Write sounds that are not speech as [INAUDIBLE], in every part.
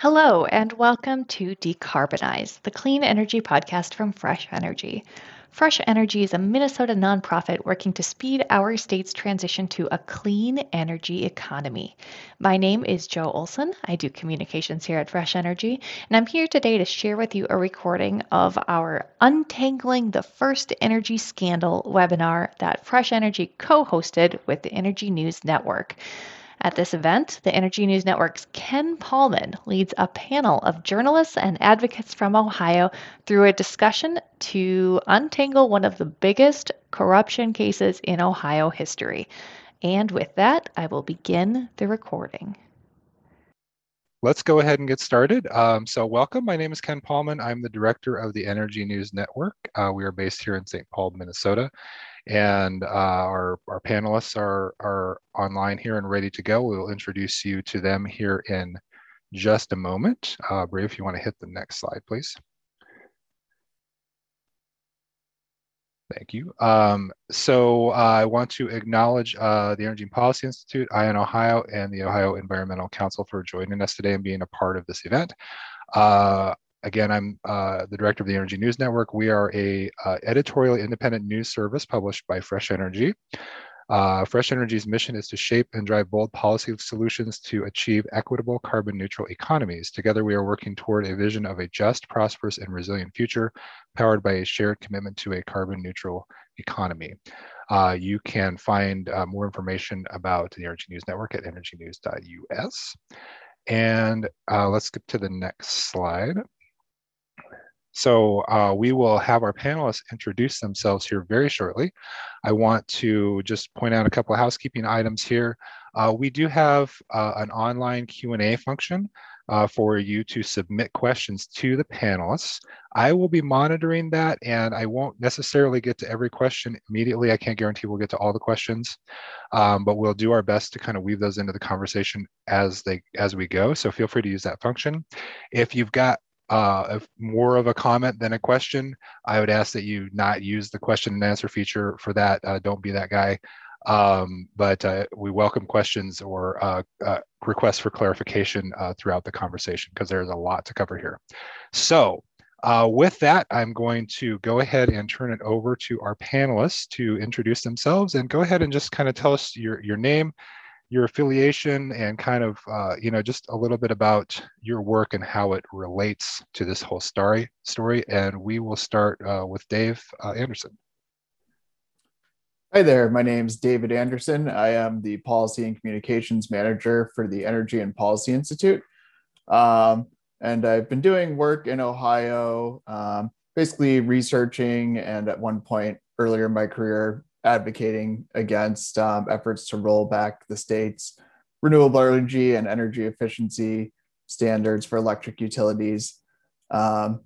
Hello, and welcome to Decarbonize, the clean energy podcast from Fresh Energy. Fresh Energy is a Minnesota nonprofit working to speed our state's transition to a clean energy economy. My name is Joe Olson. I do communications here at Fresh Energy, and I'm here today to share with you a recording of our Untangling the First Energy Scandal webinar that Fresh Energy co hosted with the Energy News Network. At this event, the Energy News Network's Ken Paulman leads a panel of journalists and advocates from Ohio through a discussion to untangle one of the biggest corruption cases in Ohio history. And with that, I will begin the recording. Let's go ahead and get started. Um, so welcome, my name is Ken Paulman. I'm the director of the Energy News Network. Uh, we are based here in St. Paul, Minnesota and uh, our, our panelists are, are online here and ready to go. We will introduce you to them here in just a moment. Uh, Bray, if you want to hit the next slide, please. Thank you. Um, so uh, I want to acknowledge uh, the Energy and Policy Institute, Eye on Ohio, and the Ohio Environmental Council for joining us today and being a part of this event. Uh, Again, I'm uh, the director of the Energy News Network. We are a uh, editorially independent news service published by Fresh Energy. Uh, Fresh Energy's mission is to shape and drive bold policy solutions to achieve equitable carbon neutral economies. Together, we are working toward a vision of a just, prosperous, and resilient future powered by a shared commitment to a carbon neutral economy. Uh, you can find uh, more information about the Energy News Network at energynews.us. And uh, let's skip to the next slide. So uh, we will have our panelists introduce themselves here very shortly. I want to just point out a couple of housekeeping items here. Uh, we do have uh, an online Q&A function uh, for you to submit questions to the panelists. I will be monitoring that and I won't necessarily get to every question immediately. I can't guarantee we'll get to all the questions, um, but we'll do our best to kind of weave those into the conversation as they as we go. So feel free to use that function. If you've got uh, more of a comment than a question, I would ask that you not use the question and answer feature for that. Uh, don't be that guy. Um, but uh, we welcome questions or uh, uh, requests for clarification uh, throughout the conversation because there's a lot to cover here. So with that, I'm going to go ahead and turn it over to our panelists to introduce themselves and go ahead and just kind of tell us your, your name your affiliation and kind of uh, you know just a little bit about your work and how it relates to this whole story story. And we will start uh, with dave uh, anderson. Hi there. My name is david anderson. I am the policy and communications manager for the energy and policy institute. Um, and i've been doing work in ohio um, basically researching and at one point earlier in my career advocating against um, efforts to roll back the state's renewable energy and energy efficiency standards for electric utilities. Um,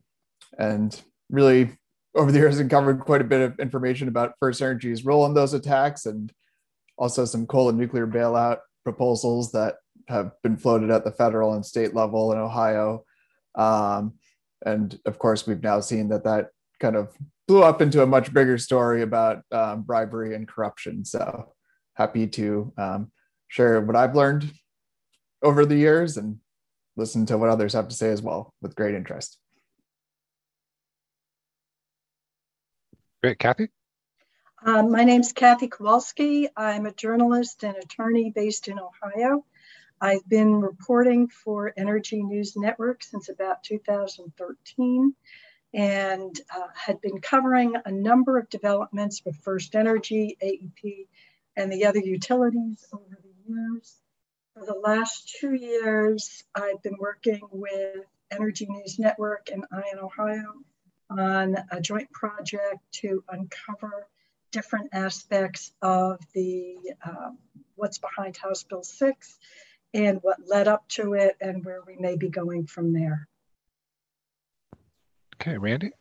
and really, over the years, uncovered quite a bit of information about First Energy's role in those attacks and also some coal and nuclear bailout proposals that have been floated at the federal and state level in Ohio. Um, and of course, we've now seen that that kind of blew up into a much bigger story about um, bribery and corruption. So happy to um, share what I've learned over the years and listen to what others have to say as well with great interest. Great, Kathy. Um, my name's Kathiann Kowalski. I'm a journalist and attorney based in Ohio. I've been reporting for Energy News Network since about 2013 and uh, had been covering a number of developments with First Energy, AEP, and the other utilities over the years. For the last two years, I've been working with Energy News Network and Eye on Ohio on a joint project to uncover different aspects of the uh, what's behind House Bill 6 and what led up to it and where we may be going from there. Okay, Randy.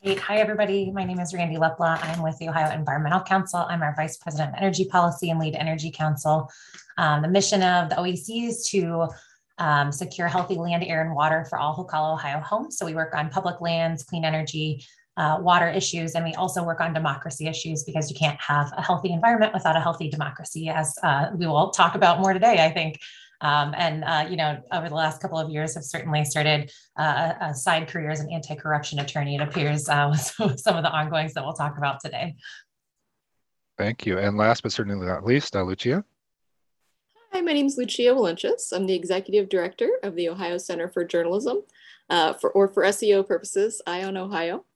Hey, hi, everybody. My name is Randy Leppla. I'm with the Ohio Environmental Counsel. I'm our Vice President of Energy Policy and lead Energy Council. Um, the mission of the OEC is to um, secure healthy land, air, and water for all who call Ohio homes. So we work on public lands, clean energy, uh, water issues, and we also work on democracy issues because you can't have a healthy environment without a healthy democracy, as uh, we will talk about more today, I think. Um, and, uh, you know, over the last couple of years have certainly started uh, a side career as an anti-corruption attorney, it appears, uh, [LAUGHS] with some of the ongoings that we'll talk about today. Thank you. And last but certainly not least, uh, Lucia. Hi, my name is Lucia Walinchus. I'm the Executive Director of the Ohio Center for Journalism, uh, for, or for SEO purposes, Eye on Ohio.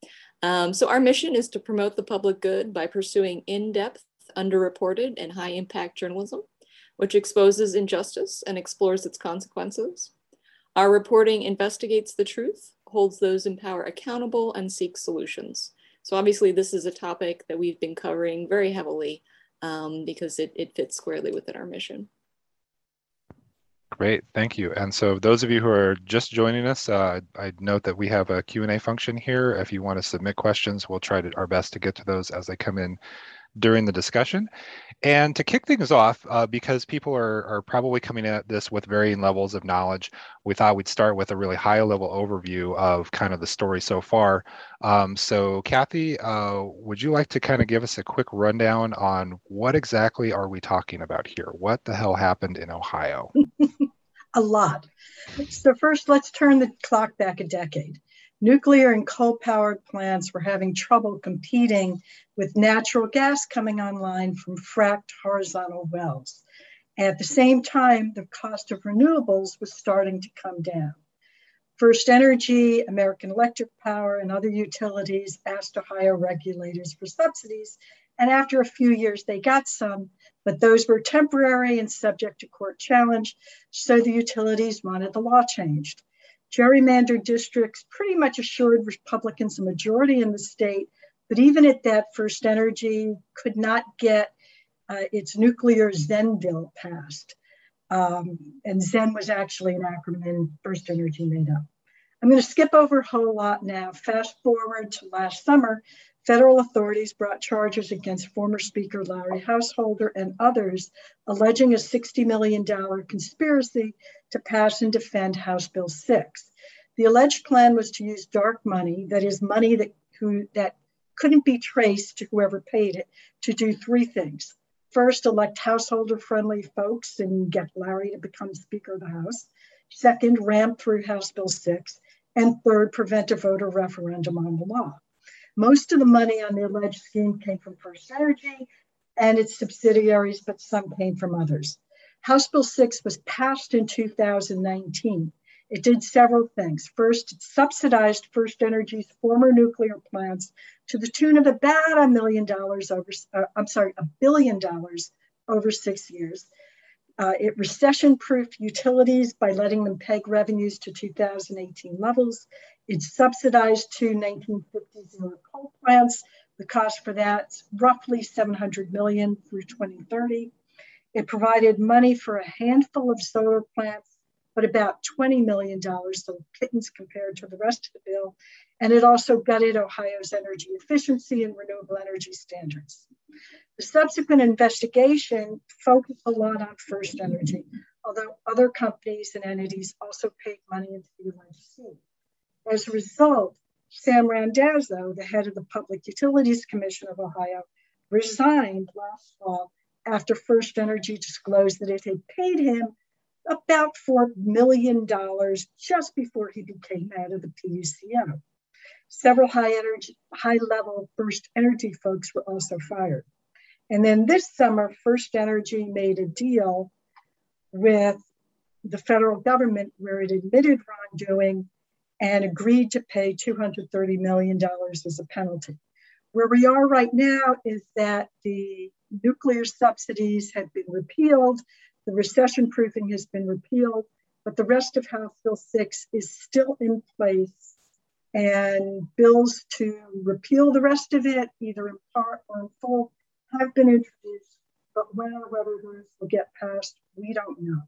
Um, so our mission is to promote the public good by pursuing in-depth, underreported, and high-impact journalism, which exposes injustice and explores its consequences. Our reporting investigates the truth, holds those in power accountable, and seeks solutions. So obviously this is a topic that we've been covering very heavily um, because it, it fits squarely within our mission. Great, thank you. And so those of you who are just joining us, uh, I'd note that we have a Q&A function here. If you want to submit questions, we'll try to, our best to get to those as they come in during the discussion. And to kick things off, uh, because people are, are probably coming at this with varying levels of knowledge, we thought we'd start with a really high level overview of kind of the story so far. Um, so Kathy, uh, would you like to kind of give us a quick rundown on what exactly are we talking about here? What the hell happened in Ohio? [LAUGHS] a lot. So first, let's turn the clock back a decade. Nuclear and coal powered plants were having trouble competing with natural gas coming online from fracked horizontal wells. At the same time, the cost of renewables was starting to come down. First Energy, American Electric Power, and other utilities asked Ohio regulators for subsidies. And after a few years, they got some, but those were temporary and subject to court challenge. So the utilities wanted the law changed. Gerrymandered districts pretty much assured Republicans a majority in the state, but even at that, First Energy could not get uh, its nuclear Zen bill passed. Um, and Zen was actually an acronym First Energy made up. I'm going to skip over a whole lot now. Fast forward to last summer, federal authorities brought charges against former Speaker Larry Householder and others, alleging a $60 million conspiracy to pass and defend House Bill 6. The alleged plan was to use dark money, that is, money that, who, that couldn't be traced to whoever paid it, to do three things. First, elect householder friendly folks and get Larry to become Speaker of the House. Second, ramp through House Bill 6. And third, prevent a voter referendum on the law. Most of the money on the alleged scheme came from First Energy and its subsidiaries, but some came from others. House Bill 6 was passed in 2019. It did several things. First, it subsidized First Energy's former nuclear plants to the tune of about a million dollars over, uh, I'm sorry, a billion dollars over six years. Uh, it recession proofed utilities by letting them peg revenues to 2018 levels. It subsidized two 1950s era coal plants. The cost for that's roughly 700 million through 2030. It provided money for a handful of solar plants, but about $20 million, so pittance compared to the rest of the bill. And it also gutted Ohio's energy efficiency and renewable energy standards. The subsequent investigation focused a lot on First Energy, although other companies and entities also paid money into the alleged As a result, Sam Randazzo, the head of the Public Utilities Commission of Ohio, resigned last fall after First Energy disclosed that it had paid him about $4 million just before he became head of the PUCO. Several high energy, high level First Energy folks were also fired. And then this summer, First Energy made a deal with the federal government where it admitted wrongdoing and agreed to pay $230 million as a penalty. Where we are right now is that the nuclear subsidies have been repealed, the recession proofing has been repealed, but the rest of House Bill 6 is still in place. And bills to repeal the rest of it, either in part or in full, have been introduced, but when or whether those will get passed, we don't know.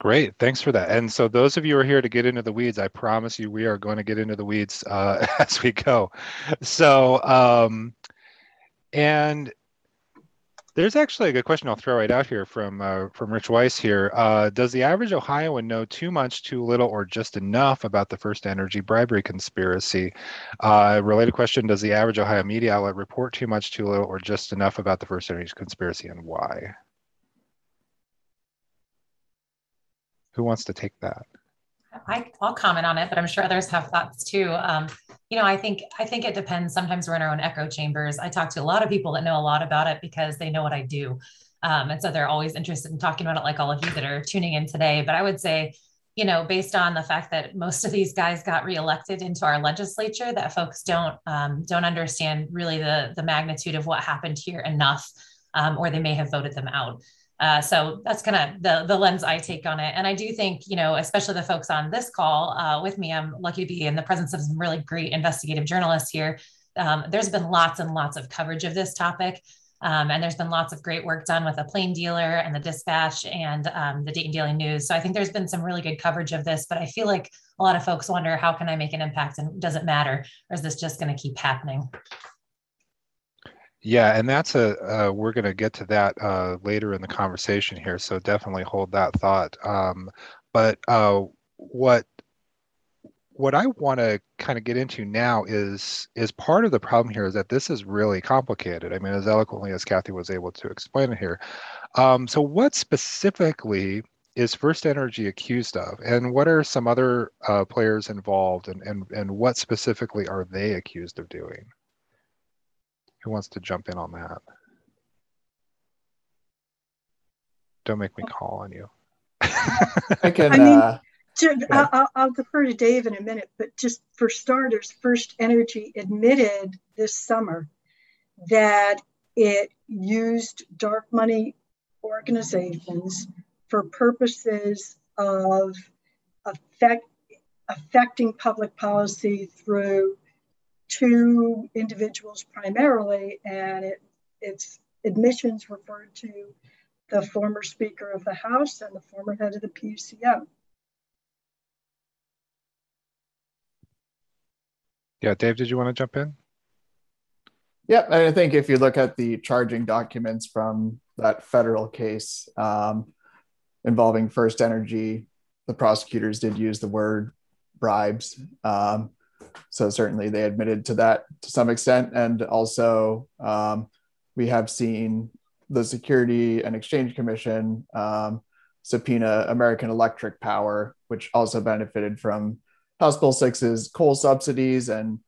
Great, thanks for that. And so those of you who are here to get into the weeds, I promise you we are going to get into the weeds uh, [LAUGHS] as we go. So, um, and there's actually a good question I'll throw right out here from uh, from Rich Weiss here. Uh, does the average Ohioan know too much, too little, or just enough about the First Energy bribery conspiracy? Uh, related question: Does the average Ohio media outlet report too much, too little, or just enough about the First Energy conspiracy, and why? Who wants to take that? I, will comment on it, but I'm sure others have thoughts too. Um, you know, I think I think it depends. Sometimes we're in our own echo chambers. I talk to a lot of people that know a lot about it because they know what I do, um, and so they're always interested in talking about it, like all of you that are tuning in today. But I would say, you know, based on the fact that most of these guys got reelected into our legislature, that folks don't um, don't understand really the the magnitude of what happened here enough, um, or they may have voted them out. Uh, so that's kind of the, the lens I take on it. And I do think, you know, especially the folks on this call uh, with me, I'm lucky to be in the presence of some really great investigative journalists here. Um, there's been lots and lots of coverage of this topic. Um, and there's been lots of great work done with the Plain Dealer and the Dispatch and um, the Dayton Daily News. So I think there's been some really good coverage of this, but I feel like a lot of folks wonder how can I make an impact and does it matter? Or is this just going to keep happening? Yeah, and that's a uh, we're going to get to that uh, later in the conversation here, so definitely hold that thought. Um, but uh, what what I want to kind of get into now is is part of the problem here is that this is really complicated. I mean, as eloquently as Kathy was able to explain it here. Um, so, what specifically is First Energy accused of, and what are some other uh, players involved, and, and and what specifically are they accused of doing? Who wants to jump in on that? Don't make me call on you. I [LAUGHS] can. I mean, uh, to, I'll, I'll defer to Dave in a minute, but just for starters, First Energy admitted this summer that it used dark money organizations for purposes of affect, affecting public policy through two individuals primarily, and it, its admissions referred to the former Speaker of the House and the former head of the PUCO. Yeah, Dave, did you want to jump in? Yeah, I think if you look at the charging documents from that federal case um, involving First Energy, the prosecutors did use the word bribes. Um, so certainly they admitted to that to some extent. And also um, we have seen the security and exchange commission um, subpoena american electric power which also benefited from house bill 6's coal subsidies and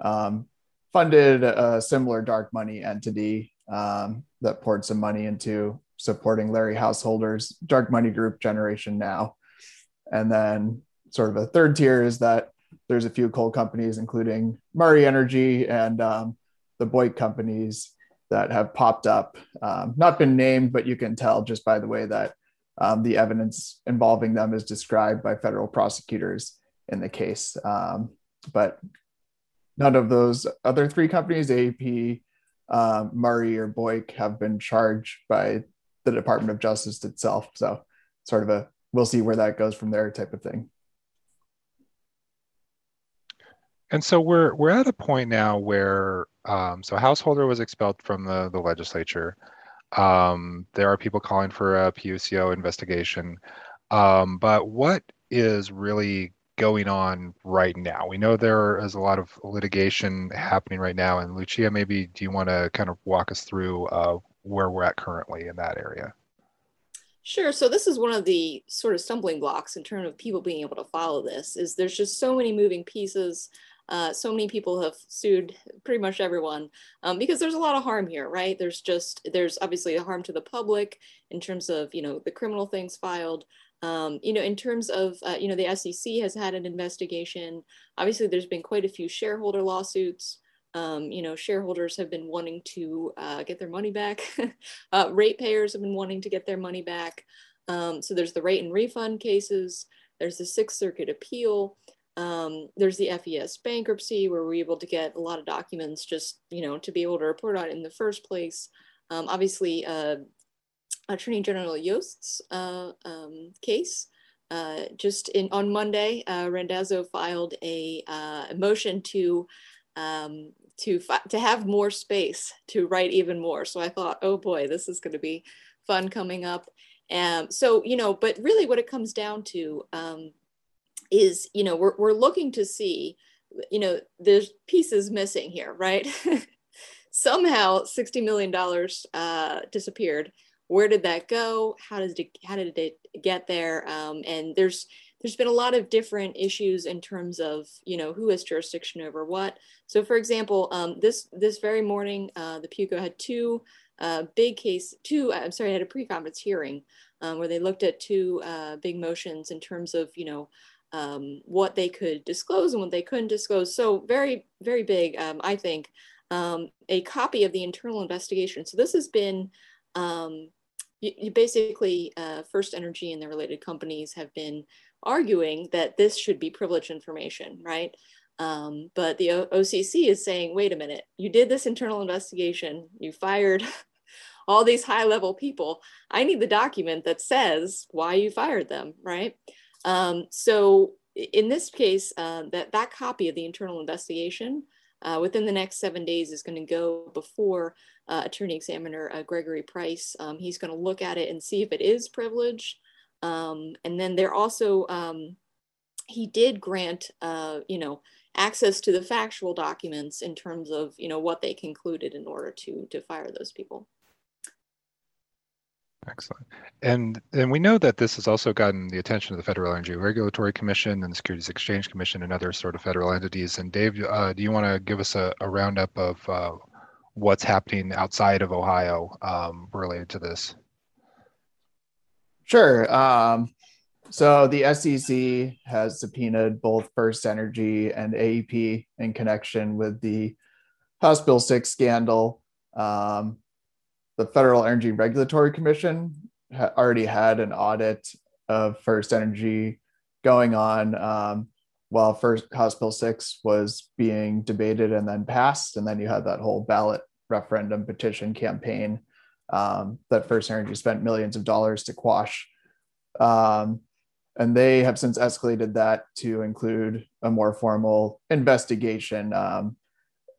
um, funded a similar dark money entity um, that poured some money into supporting larry householders dark money group generation now. And then sort of a third tier is that there's a few coal companies, including Murray Energy and um, the Boyd companies that have popped up, um, not been named, but you can tell just by the way that um, the evidence involving them is described by federal prosecutors in the case. Um, but none of those other three companies, AEP, um, Murray, or Boyd, have been charged by the Department of Justice itself. So, sort of a we'll see where that goes from there type of thing. And so we're we're at a point now where um, so Householder was expelled from the the legislature. Um, there are people calling for a PUCO investigation, um, but what is really going on right now? We know there is a lot of litigation happening right now, and Lucia, maybe do you want to kind of walk us through uh, where we're at currently in that area? Sure. So this is one of the sort of stumbling blocks in terms of people being able to follow this. Is there's just so many moving pieces. Uh, so many people have sued pretty much everyone um, because there's a lot of harm here, right? There's just, there's obviously a harm to the public in terms of, you know, the criminal things filed. Um, you know, in terms of, uh, you know, the SEC has had an investigation. Obviously, there's been quite a few shareholder lawsuits. Um, you know, shareholders have been wanting to uh, get their money back. [LAUGHS] uh, ratepayers have been wanting to get their money back. Um, so there's the rate and refund cases. There's the Sixth Circuit appeal. Um, there's the FES bankruptcy where we're able to get a lot of documents just, you know, to be able to report on in the first place. Um, obviously, uh, Attorney General Yost's uh, um, case. Uh, just in on Monday, uh, Randazzo filed a, uh, motion to um, to to have more space to write even more. So I thought, oh boy, this is going to be fun coming up. Um, so you know, but really, what it comes down to um, is you know we're, we're looking to see you know there's pieces missing here right [LAUGHS] somehow 60 million dollars uh, disappeared where did that go? How did it, how did it get there? Um, and there's there's been a lot of different issues in terms of you know who has jurisdiction over what. So for example, um, this this very morning, uh, the PUCO had two uh, big case, two I'm sorry, had a pre-conference hearing um, where they looked at two uh, big motions in terms of you know um, what they could disclose and what they couldn't disclose. So very very big, um, I think. Um, a copy of the internal investigation. So this has been um, you, you basically uh, First Energy and the related companies have been arguing that this should be privileged information, right? Um, but the o OCC is saying, wait a minute, you did this internal investigation, you fired [LAUGHS] all these high level people. I need the document that says why you fired them, right? Um, so in this case, uh, that, that copy of the internal investigation uh, within the next seven days is going to go before uh, Attorney Examiner uh, Gregory Price. Um, he's going to look at it and see if it is privileged. Um, and then they're also, um, he did grant, uh, you know, access to the factual documents in terms of, you know, what they concluded in order to, to fire those people. Excellent. And and we know that this has also gotten the attention of the Federal Energy Regulatory Commission and the Securities Exchange Commission and other sort of federal entities. And Dave, uh, do you want to give us a, a roundup of uh, what's happening outside of Ohio um, related to this? Sure. Um, so the SEC has subpoenaed both First Energy and AEP in connection with the House Bill 6 scandal. Um, the Federal Energy Regulatory Commission ha- already had an audit of First Energy going on um, while first House Bill 6 was being debated and then passed. And then you had that whole ballot referendum petition campaign um, that First Energy spent millions of dollars to quash. Um, and they have since escalated that to include a more formal investigation um,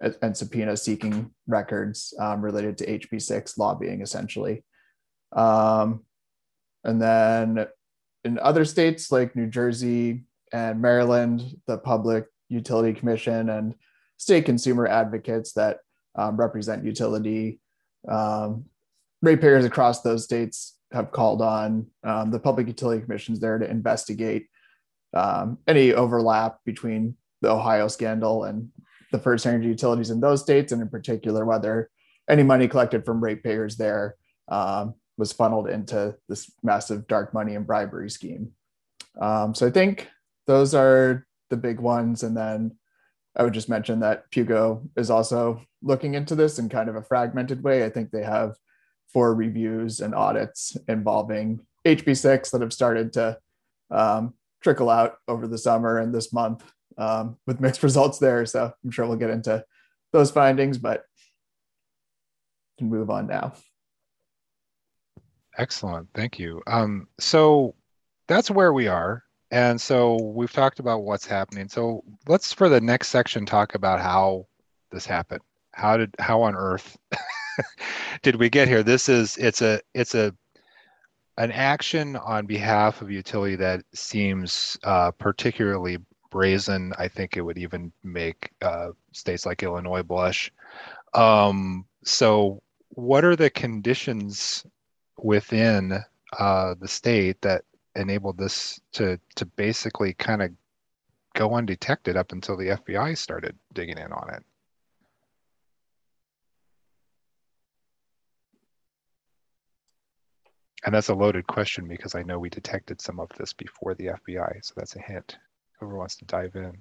and subpoena seeking records um, related to HB6 lobbying, essentially. Um, and then in other states like New Jersey and Maryland, the Public Utility Commission and state consumer advocates that um, represent utility um, ratepayers across those states have called on um, the public utility commissions there to investigate um, any overlap between the Ohio scandal and the first energy utilities in those states, and in particular whether any money collected from ratepayers there um, was funneled into this massive dark money and bribery scheme. Um, so I think those are the big ones, and then I would just mention that PUCO is also looking into this in kind of a fragmented way. I think they have four reviews and audits involving HB6 that have started to um, trickle out over the summer and this month um, with mixed [LAUGHS] results there. So I'm sure we'll get into those findings, but can move on now. Excellent. Thank you. Um, so that's where we are. And so we've talked about what's happening. So let's, for the next section, talk about how this happened. How did, how on earth [LAUGHS] did we get here? This is, it's a, it's a, an action on behalf of utility that seems uh, particularly brazen. I think it would even make uh, states like Illinois blush. Um, so, what are the conditions within uh, the state that enabled this to to basically kind of go undetected up until the FBI started digging in on it? And that's a loaded question because I know we detected some of this before the FBI, so that's a hint whoever wants to dive in.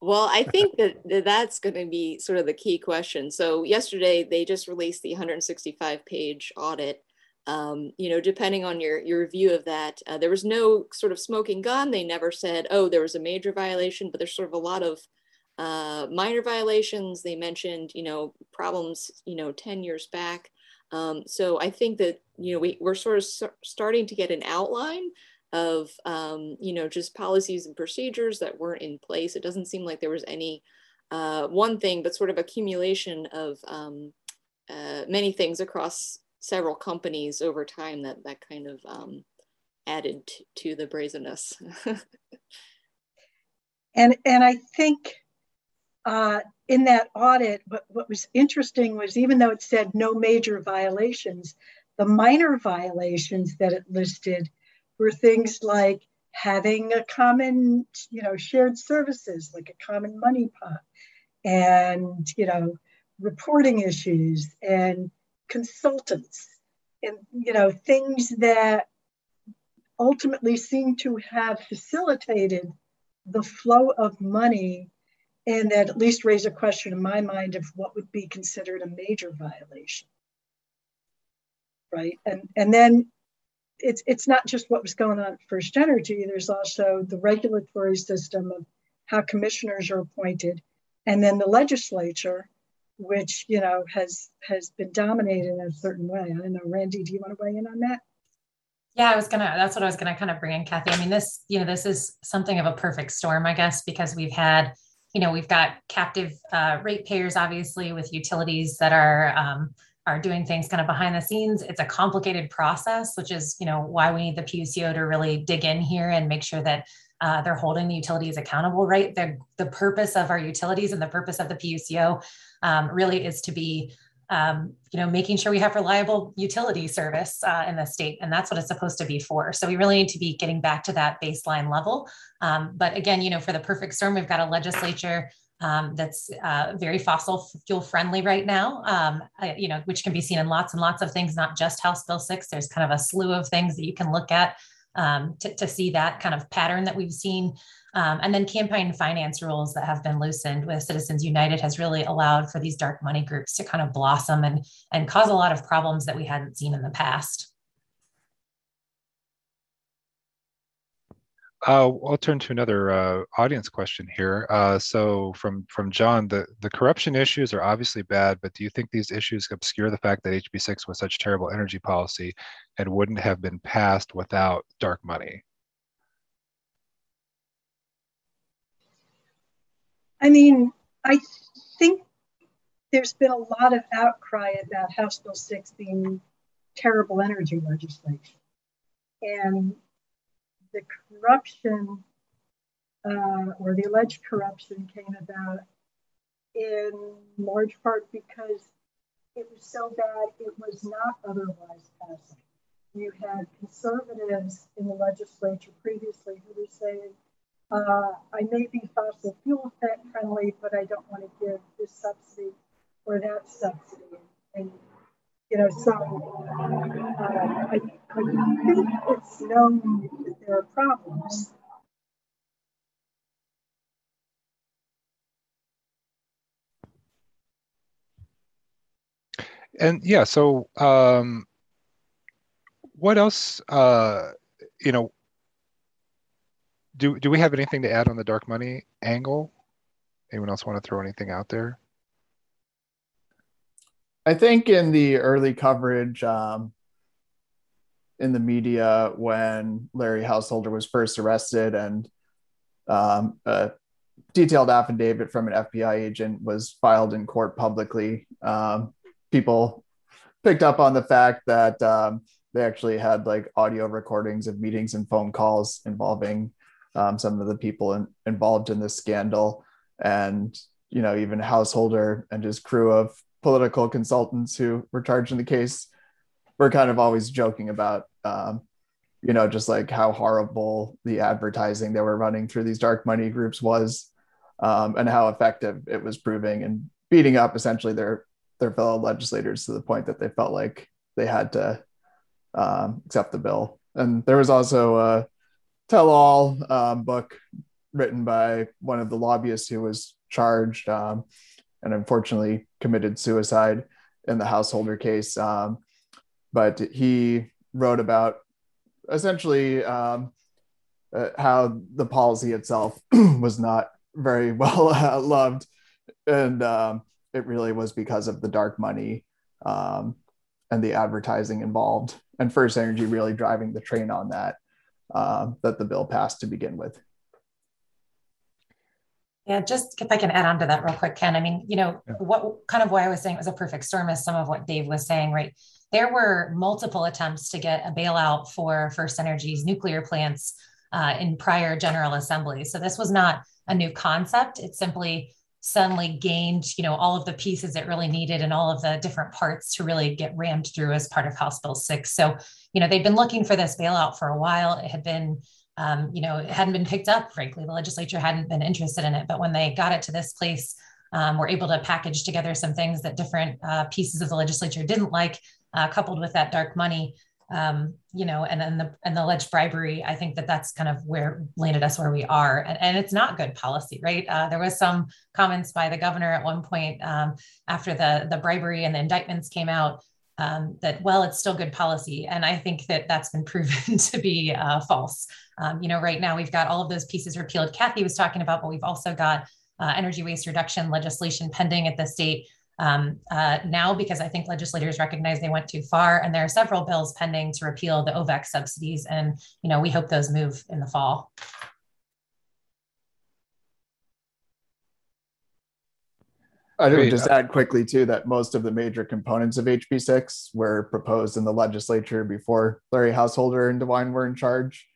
well, I [LAUGHS] think that that's going to be sort of the key question. So yesterday they just released the 165 page audit. Um, you know, depending on your your review of that, uh, there was no sort of smoking gun. They never said, "Oh, there was a major violation," but there's sort of a lot of uh, minor violations. They mentioned, you know, problems, you know, 10 years back. Um, so I think that, you know, we, we're sort of starting to get an outline of um, you know just policies and procedures that weren't in place. It doesn't seem like there was any uh, one thing, but sort of accumulation of um, uh, many things across several companies over time that that kind of um, added to, the brazenness. [LAUGHS] and and I think uh, in that audit, what, what was interesting was even though it said no major violations, The minor violations that it listed were things like having a common, you know, shared services like a common money pot and, you know, reporting issues and consultants and, you know, things that ultimately seem to have facilitated the flow of money and that at least raise a question in my mind of what would be considered a major violation. Right? And and then it's it's not just what was going on at first energy there's also the regulatory system of how commissioners are appointed and then the legislature which you know has has been dominated in a certain way i don't know randy do you want to weigh in on that yeah, I was gonna. That's what I was gonna kind of bring in, Kathy. I mean, this, you know, this is something of a perfect storm, I guess, because we've had, you know, we've got captive uh, ratepayers, obviously, with utilities that are um, are doing things kind of behind the scenes. It's a complicated process, which is, you know, why we need the PUCO to really dig in here and make sure that uh, they're holding the utilities accountable. Right, the the purpose of our utilities and the purpose of the PUCO um, really is to be um, you know, making sure we have reliable utility service uh, in the state, and that's what it's supposed to be for. So we really need to be getting back to that baseline level. Um, but again, you know, for the perfect storm, we've got a legislature um, that's uh, very fossil fuel friendly right now. Um, you know, which can be seen in lots and lots of things, not just House Bill six. There's kind of a slew of things that you can look at um, to, to see that kind of pattern that we've seen um, and then campaign finance rules that have been loosened with Citizens United has really allowed for these dark money groups to kind of blossom and, and cause a lot of problems that we hadn't seen in the past. Uh, I'll turn to another uh, audience question here. Uh, so from from John, the, the corruption issues are obviously bad, but do you think these issues obscure the fact that HB6 was such terrible energy policy and wouldn't have been passed without dark money? I mean, I think there's been a lot of outcry about House Bill 6 being terrible energy legislation. And the corruption uh, or the alleged corruption came about in large part because it was so bad it was not otherwise passing. You had conservatives in the legislature previously who were saying, uh, I may be fossil fuel friendly, but I don't want to give this subsidy or that subsidy. And, you know, so uh, I, I think it's known that there are problems. And yeah, so um, what else, uh, you know, do do we have anything to add on the dark money angle? Anyone else want to throw anything out there? I think in the early coverage um, in the media when Larry Householder was first arrested and um, a detailed affidavit from an FBI agent was filed in court publicly, um, people picked up on the fact that um, they actually had like audio recordings of meetings and phone calls involving um, some of the people in, involved in this scandal, and you know even Householder and his crew of political consultants who were charged in the case were kind of always joking about um, you know just like how horrible the advertising they were running through these dark money groups was um, and how effective it was proving and beating up essentially their their fellow legislators to the point that they felt like they had to um, accept the bill. And there was also a tell all um, book written by one of the lobbyists who was charged um, and unfortunately committed suicide in the householder case. Um, but he wrote about essentially um, uh, how the policy itself [CLEARS THROAT] was not very [LAUGHS] well uh, loved. And um, it really was because of the dark money um, and the advertising involved, and First Energy really driving the train on that uh, that the bill passed to begin with. Yeah, just if I can add on to that real quick, Ken. I mean, you know, yeah. what kind of why I was saying it was a perfect storm is some of what Dave was saying, right? There were multiple attempts to get a bailout for First Energy's nuclear plants uh, in prior General Assembly. So this was not a new concept. It's simply suddenly gained, you know, all of the pieces it really needed and all of the different parts to really get rammed through as part of House Bill 6. So, you know, they've been looking for this bailout for a while. It had been, um, you know, it hadn't been picked up, frankly. The legislature hadn't been interested in it. But when they got it to this place, um, we're able to package together some things that different uh, pieces of the legislature didn't like, uh, coupled with that dark money um, you know, and then the and the alleged bribery, I think that that's kind of where landed us where we are, and, and it's not good policy, right? Uh, there was some comments by the governor at one point um, after the the bribery and the indictments came out um, that well, it's still good policy, and I think that that's been [LAUGHS] proven to be uh, false. Um, you know, right now we've got all of those pieces repealed. Kathy was talking about, but we've also got uh, energy waste reduction legislation pending at the state um, uh, now because I think legislators recognize they went too far, and there are several bills pending to repeal the OVEC subsidies, and you know we hope those move in the fall. I would just add quickly too that most of the major components of HB6 were proposed in the legislature before Larry Householder and DeWine were in charge,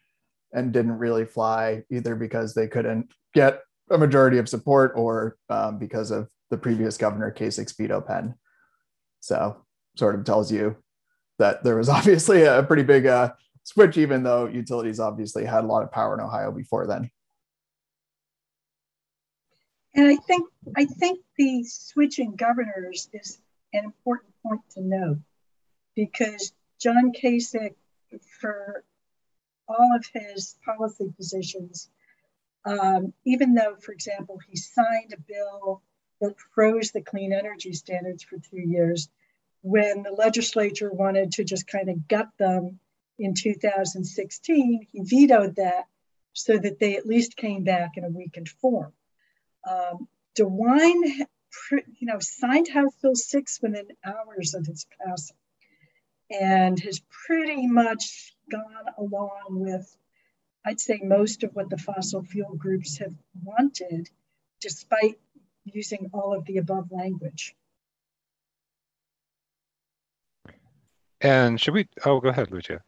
and didn't really fly either because they couldn't get a majority of support or um, because of the previous governor Kasich's veto pen. So sort of tells you that there was [LAUGHS] obviously a pretty big uh, switch, even though utilities obviously had a lot of power in Ohio before then. And I think I think the switching governors is an important point to note because John Kasich, for all of his policy positions, um, even though, for example, he signed a bill that froze the clean energy standards for two years when the legislature wanted to just kind of gut them in 2016 he vetoed that so that they at least came back in a weakened form um, dewine you know signed house bill 6 within hours of its passing and has pretty much gone along with i'd say most of what the fossil fuel groups have wanted despite using all of the above language. And should we? Oh, go ahead, Lucia.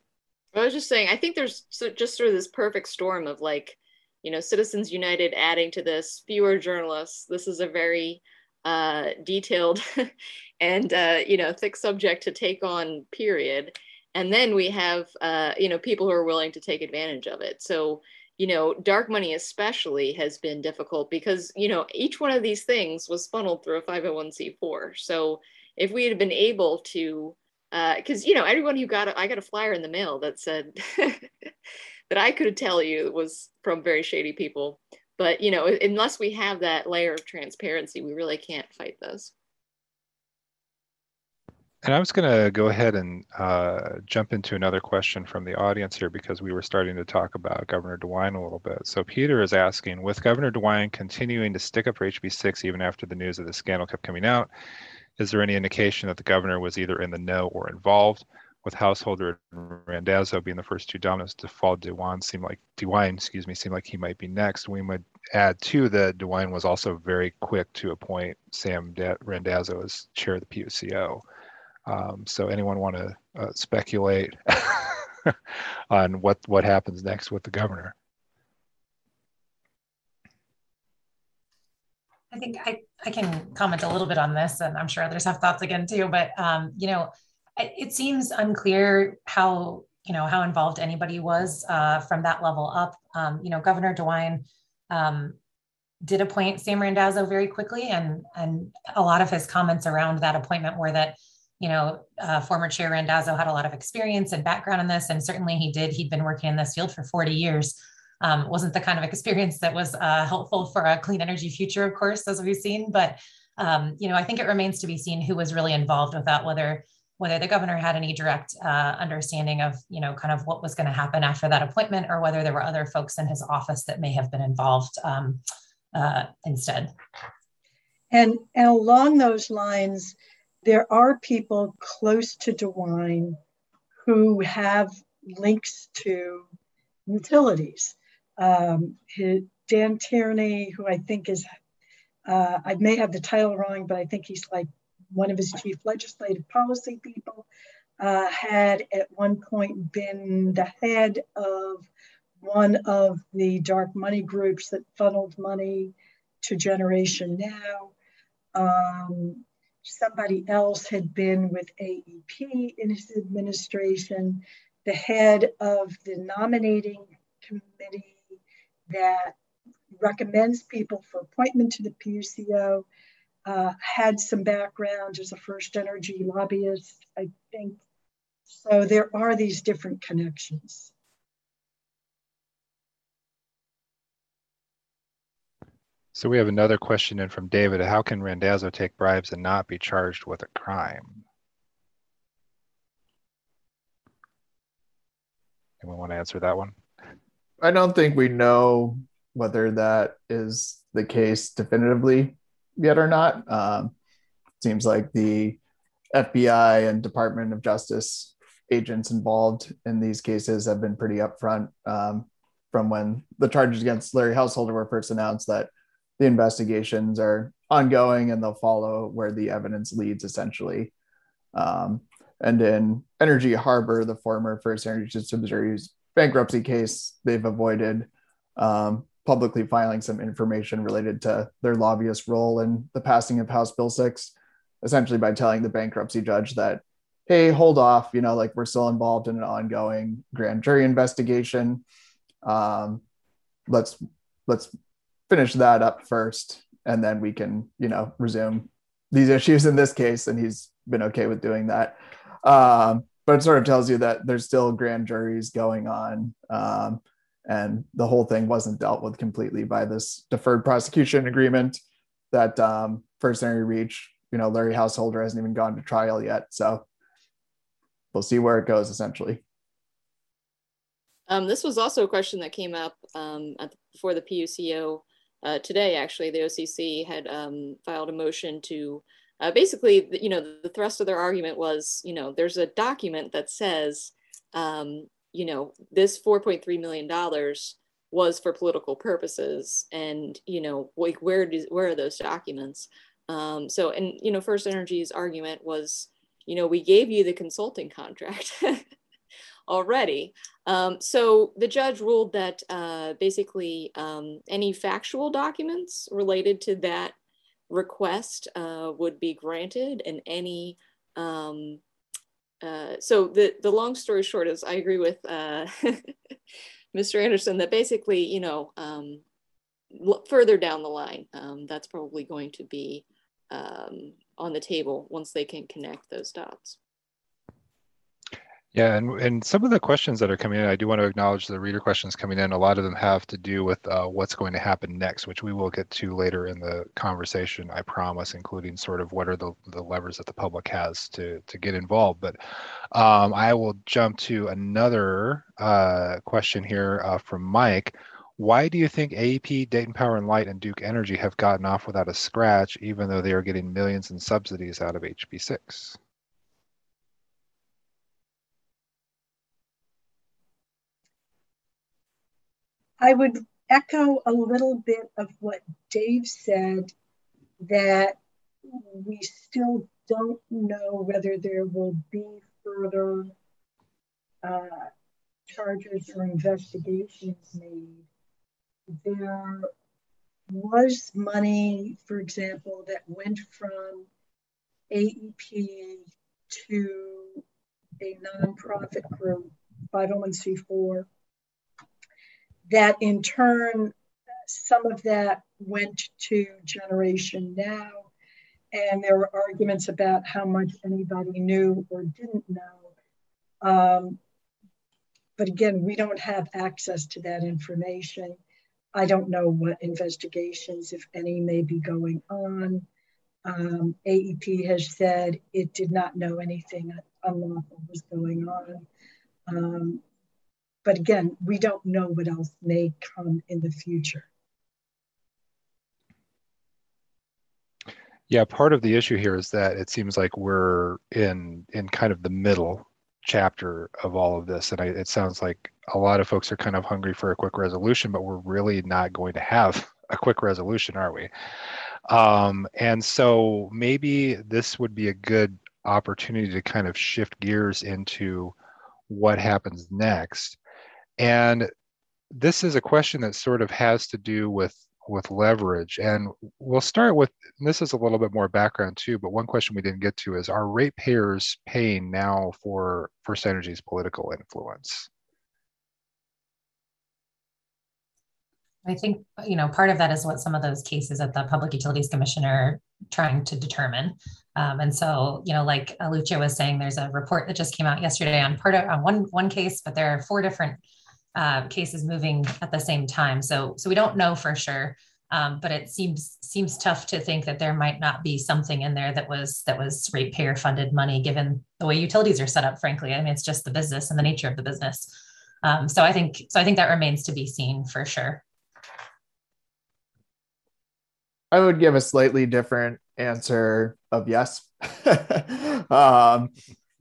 I was just saying, I think there's just sort of this perfect storm of like, you know, Citizens United adding to this, fewer journalists. This is a very uh, detailed [LAUGHS] and, uh, you know, thick subject to take on, period. And then we have, uh, you know, people who are willing to take advantage of it. So, you know, dark money especially has been difficult because, you know, each one of these things was funneled through a 501c4. So if we had been able to, because, uh, you know, everyone who got, a, I got a flyer in the mail that said, [LAUGHS] that I could tell you was from very shady people. But, you know, unless we have that layer of transparency, we really can't fight this. And I was going to go ahead and uh, jump into another question from the audience here because we were starting to talk about Governor DeWine a little bit. So Peter is asking, with Governor DeWine continuing to stick up for HB6 even after the news of the scandal kept coming out, is there any indication that the governor was either in the know or involved? With Householder and Randazzo being the first two dominoes to fall, DeWine seemed like DeWine, excuse me, seemed like he might be next. We might add too that DeWine was also very quick to appoint Sam Randazzo as chair of the PUCO. Um, so anyone want to uh, speculate [LAUGHS] on what what happens next with the governor? I think I, I can comment a little bit on this, and I'm sure others have thoughts again too. But um, you know, it, seems unclear how you know how involved anybody was uh, from that level up. Um, you know, Governor DeWine um, did appoint Sam Randazzo very quickly, and and a lot of his comments around that appointment were that you know, uh, former chair Randazzo had a lot of experience and background in this, and certainly he did. He'd been working in this field for 40 years. Um, wasn't the kind of experience that was uh, helpful for a clean energy future, of course, as we've seen. But um, you know, I think it remains to be seen who was really involved with that, whether whether the governor had any direct uh, understanding of you know kind of what was going to happen after that appointment, or whether there were other folks in his office that may have been involved um, uh, instead. And, and along those lines, there are people close to DeWine who have links to utilities. Um, his, Dan Tierney, who I think is, uh, I may have the title wrong, but I think he's like one of his chief legislative policy people, uh, had at one point been the head of one of the dark money groups that funneled money to Generation Now. Um, somebody else had been with AEP in his administration. The head of the nominating committee that recommends people for appointment to the PUCO uh, had some background as a first energy lobbyist, I think. So there are these different connections. So we have another question in from David. How can Randazzo take bribes and not be charged with a crime? Anyone want to answer that one? I don't think we know whether that is the case definitively yet or not. Um, seems like the FBI and Department of Justice agents involved in these cases have been pretty upfront um, from when the charges against Larry Householder were first announced that the investigations are ongoing and they'll follow where the evidence leads essentially. Um, and in Energy Harbor, the former First Energy Subsidiaries bankruptcy case, they've avoided um, publicly filing some information related to their lobbyist role in the passing of House Bill 6, essentially by telling the bankruptcy judge that, hey, hold off, you know, like we're still involved in an ongoing grand jury investigation. Um, let's let's finish that up first, and then we can, you know, resume these [LAUGHS] issues in this case. And he's been okay with doing that. Um, but it sort of tells you that there's still grand juries going on. Um, and the whole thing wasn't dealt with completely by this deferred prosecution agreement that um, First Energy Reach, you know, Larry Householder hasn't even gone to trial yet. So we'll see where it goes essentially. Um, this was also a question that came up um, at, before the PUCO uh, today. Actually, the OCC had um, filed a motion to uh, basically, you know, the thrust of their argument was, you know, there's a document that says um, you know, this $4.3 million was for political purposes. And, you know, like where, does, where are those documents? Um, so, and, you know, First Energy's argument was, you know, we gave you the consulting contract [LAUGHS] already. Um, so the judge ruled that uh, basically um, any factual documents related to that request uh, would be granted and any um, uh, so the the long story short is I agree with uh, [LAUGHS] Mr. Anderson that basically you know um, further down the line um, that's probably going to be um, on the table once they can connect those dots. Yeah, and, and some of the questions that are coming in, I do want to acknowledge the reader questions coming in. A lot of them have to do with uh, what's going to happen next, which we will get to later in the conversation, I promise, including sort of what are the, the levers that the public has to, to get involved. But um, I will jump to another uh, question here uh, from Mike. Why do you think AEP, Dayton Power and Light, and Duke Energy have gotten off without a scratch, even though they are getting millions in subsidies out of HB6? I would echo a little bit of what Dave said that we still don't know whether there will be further uh, charges or investigations made. There was money, for example, that went from AEP to a nonprofit group, 501c4, that in turn, some of that went to Generation Now. And there were arguments about how much anybody knew or didn't know. Um, but again, we don't have access to that information. I don't know what investigations, if any, may be going on. Um, AEP has said it did not know anything unlawful was going on. Um, but again, we don't know what else may come in the future. Yeah, part of the issue here is that it seems like we're in in kind of the middle chapter of all of this, and I, it sounds like a lot of folks are kind of hungry for a quick resolution, but we're really not going to have [LAUGHS] a quick resolution, are we? Um, and so maybe this would be a good opportunity to kind of shift gears into what happens next and this is a question that sort of has to do with with leverage. And we'll start with this is a little bit more background too, but one question we didn't get to is are ratepayers paying now for First Energy's political influence? I think you know part of that is what some of those cases at the Public Utilities Commission are trying to determine. Um, and so, you know, like Lucia was saying, there's a report that just came out yesterday on part of on one one case, but there are four different uh, cases moving at the same time. So, so we don't know for sure. Um, but it seems seems tough to think that there might not be something in there that was that was ratepayer funded money, given the way utilities are set up. Frankly, I mean, it's just the business and the nature of the business. Um, so I think so. I think that remains to be seen for sure. I would give a slightly different answer of yes. [LAUGHS] um,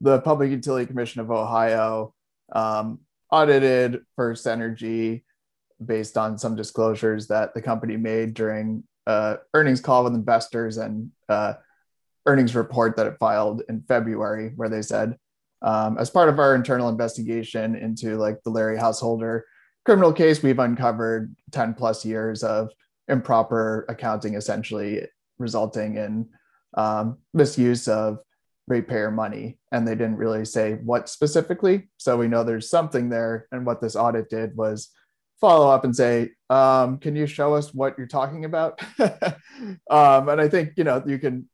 the Public Utility Commission of Ohio um, audited First Energy based on some disclosures that the company made during uh, earnings call with investors and uh, earnings report that it filed in February, where they said, um, as part of our internal investigation into like the Larry Householder criminal case, we've uncovered 10 plus years of improper accounting, essentially resulting in um, misuse of ratepayer money. And they didn't really say what specifically. So we know there's something there. And what this audit did was follow up and say, um, can you show us what you're talking about? [LAUGHS] um, and I think, you know, you can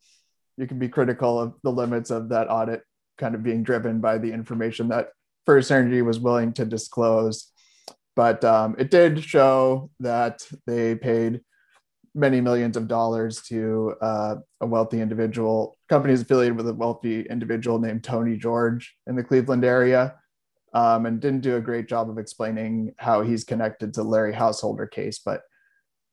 you can be critical of the limits of that audit kind of being driven by the information that First Energy was willing to disclose. But um, it did show that they paid many millions of dollars to uh, a wealthy individual. Companies affiliated with a wealthy individual named Tony George in the Cleveland area, um, and didn't do a great job of explaining how he's connected to Larry Householder case. But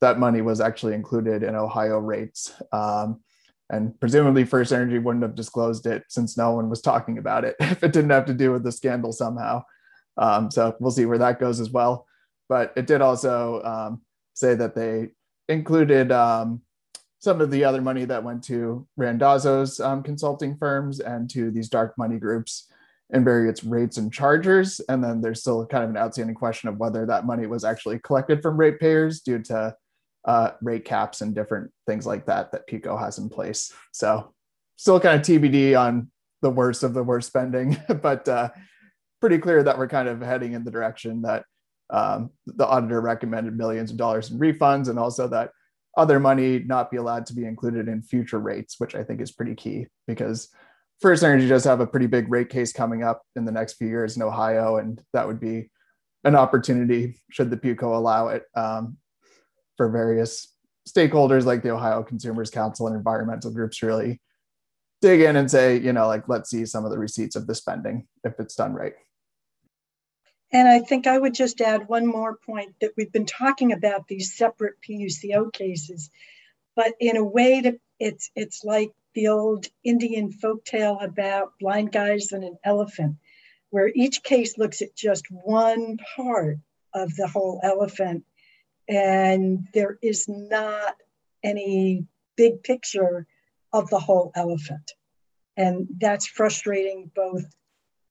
that money was actually included in Ohio rates. Um, and presumably First Energy wouldn't have disclosed it since no one was talking about it [LAUGHS] if it didn't have to do with the scandal somehow. Um, so we'll see where that goes as well. But it did also um, say that they included um, some of the other money that went to Randazzo's um, consulting firms and to these dark money groups in various rates and chargers. And then there's still kind of an outstanding question of whether that money was actually collected from ratepayers due to uh, rate caps and different things like that that PUCO has in place. So still kind of TBD on the worst of the worst spending, [LAUGHS] but uh, pretty clear that we're kind of heading in the direction that um, the auditor recommended millions of dollars in refunds and also that other money not be allowed to be included in future rates, which I think is pretty key because First Energy does have a pretty big rate case coming up in the next few years in Ohio, and that would be an opportunity should the PUCO allow it um, for various stakeholders like the Ohio Consumers Counsel and environmental groups really dig in and say, you know, like let's see some of the receipts of the spending if it's done right. And I think I would just add one more point that we've been talking about these separate PUCO cases, but in a way that it's it's like the old Indian folktale about blind guys and an elephant, where each case looks at just one part of the whole elephant, and there is not any big picture of the whole elephant. And that's frustrating both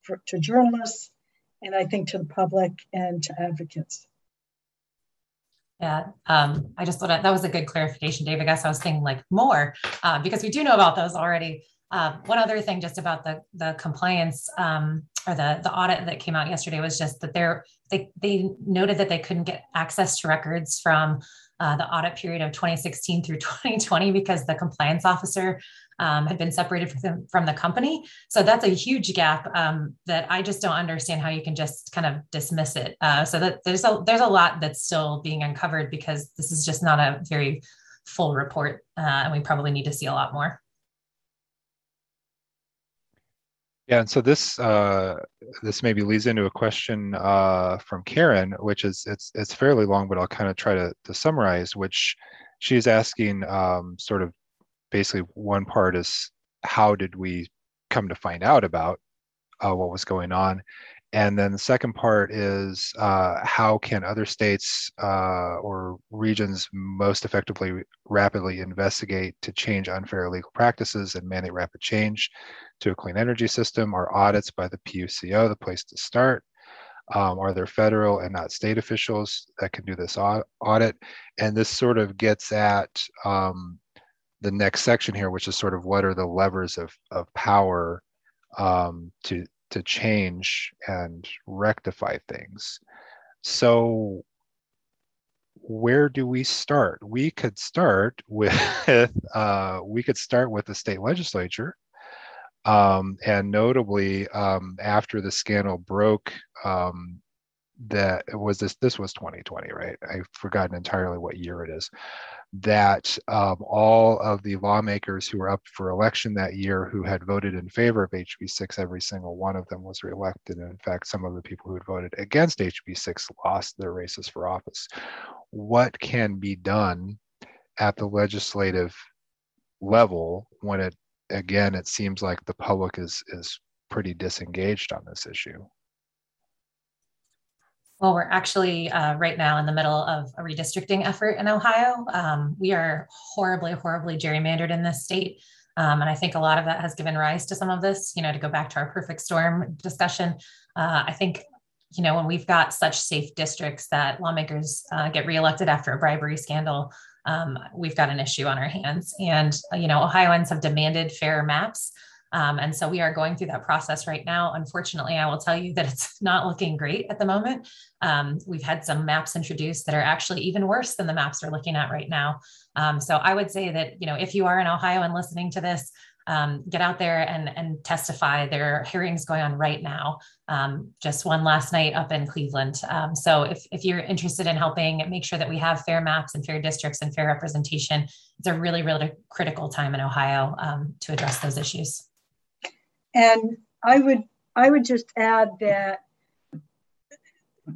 for, to journalists and I think to the public and to advocates. Yeah, um, I just thought that was a good clarification, Dave. I guess I was thinking like more uh, because we do know about those already. Uh, one other thing, just about the the compliance um, or the the audit that came out yesterday was just that they're they they noted that they couldn't get access to records from uh, the audit period of 2016 through [LAUGHS] 2020 because the compliance officer um, had been separated from from the company. So that's a huge gap um, that I just don't understand how you can just kind of dismiss it. Uh, so that there's a there's a lot that's still being uncovered because this is just not a very full report, uh, and we probably need to see a lot more. Yeah, and so this uh, this maybe leads into a question uh, from Karen, which is it's it's fairly long, but I'll kind of try to to summarize. Which she's asking um, sort of basically one part is how did we come to find out about uh, what was going on and then the second part is uh, how can other states uh, or regions most effectively rapidly investigate to change unfair legal practices and mandate rapid change to a clean energy system? Are audits by the PUCO the place to start? Um, are there federal and not state officials that can do this audit? And this sort of gets at um, the next section here, which is sort of what are the levers of, of power um, to, to change and rectify things. So where do we start? We could start with [LAUGHS] uh, we could start with the state legislature, um, and notably um, after the scandal broke, um, that was this this was 2020, right? I've forgotten entirely what year it is that um, all of the lawmakers who were up for election that year who had voted in favor of HB6, every single one of them was reelected. And in fact, some of the people who had voted against HB6 lost their races for office. What can be done at the legislative level when it, again, it seems like the public is, is pretty disengaged on this issue? Well, we're actually uh, right now in the middle of a redistricting effort in Ohio. Um, we are horribly, horribly gerrymandered in this state. Um, and I think a lot of that has given rise to some of this, you know, to go back to our perfect storm discussion. Uh, I think, you know, when we've got such safe districts that lawmakers uh, get reelected after a bribery scandal, um, we've got an issue on our hands. And, you know, Ohioans have demanded fair maps. Um, and so we are going through that process right now. Unfortunately, I will tell you that it's [LAUGHS] not looking great at the moment. Um, we've had some maps introduced that are actually even worse than the maps we're looking at right now. Um, so I would say that, you know, if you are in Ohio and listening to this, um, get out there and, and testify. There are hearings going on right now. Um, just one last night up in Cleveland. Um, so if, if you're interested in helping make sure that we have fair maps and fair districts and fair representation, it's a really, really critical time in Ohio to address those issues. And I would I would just add that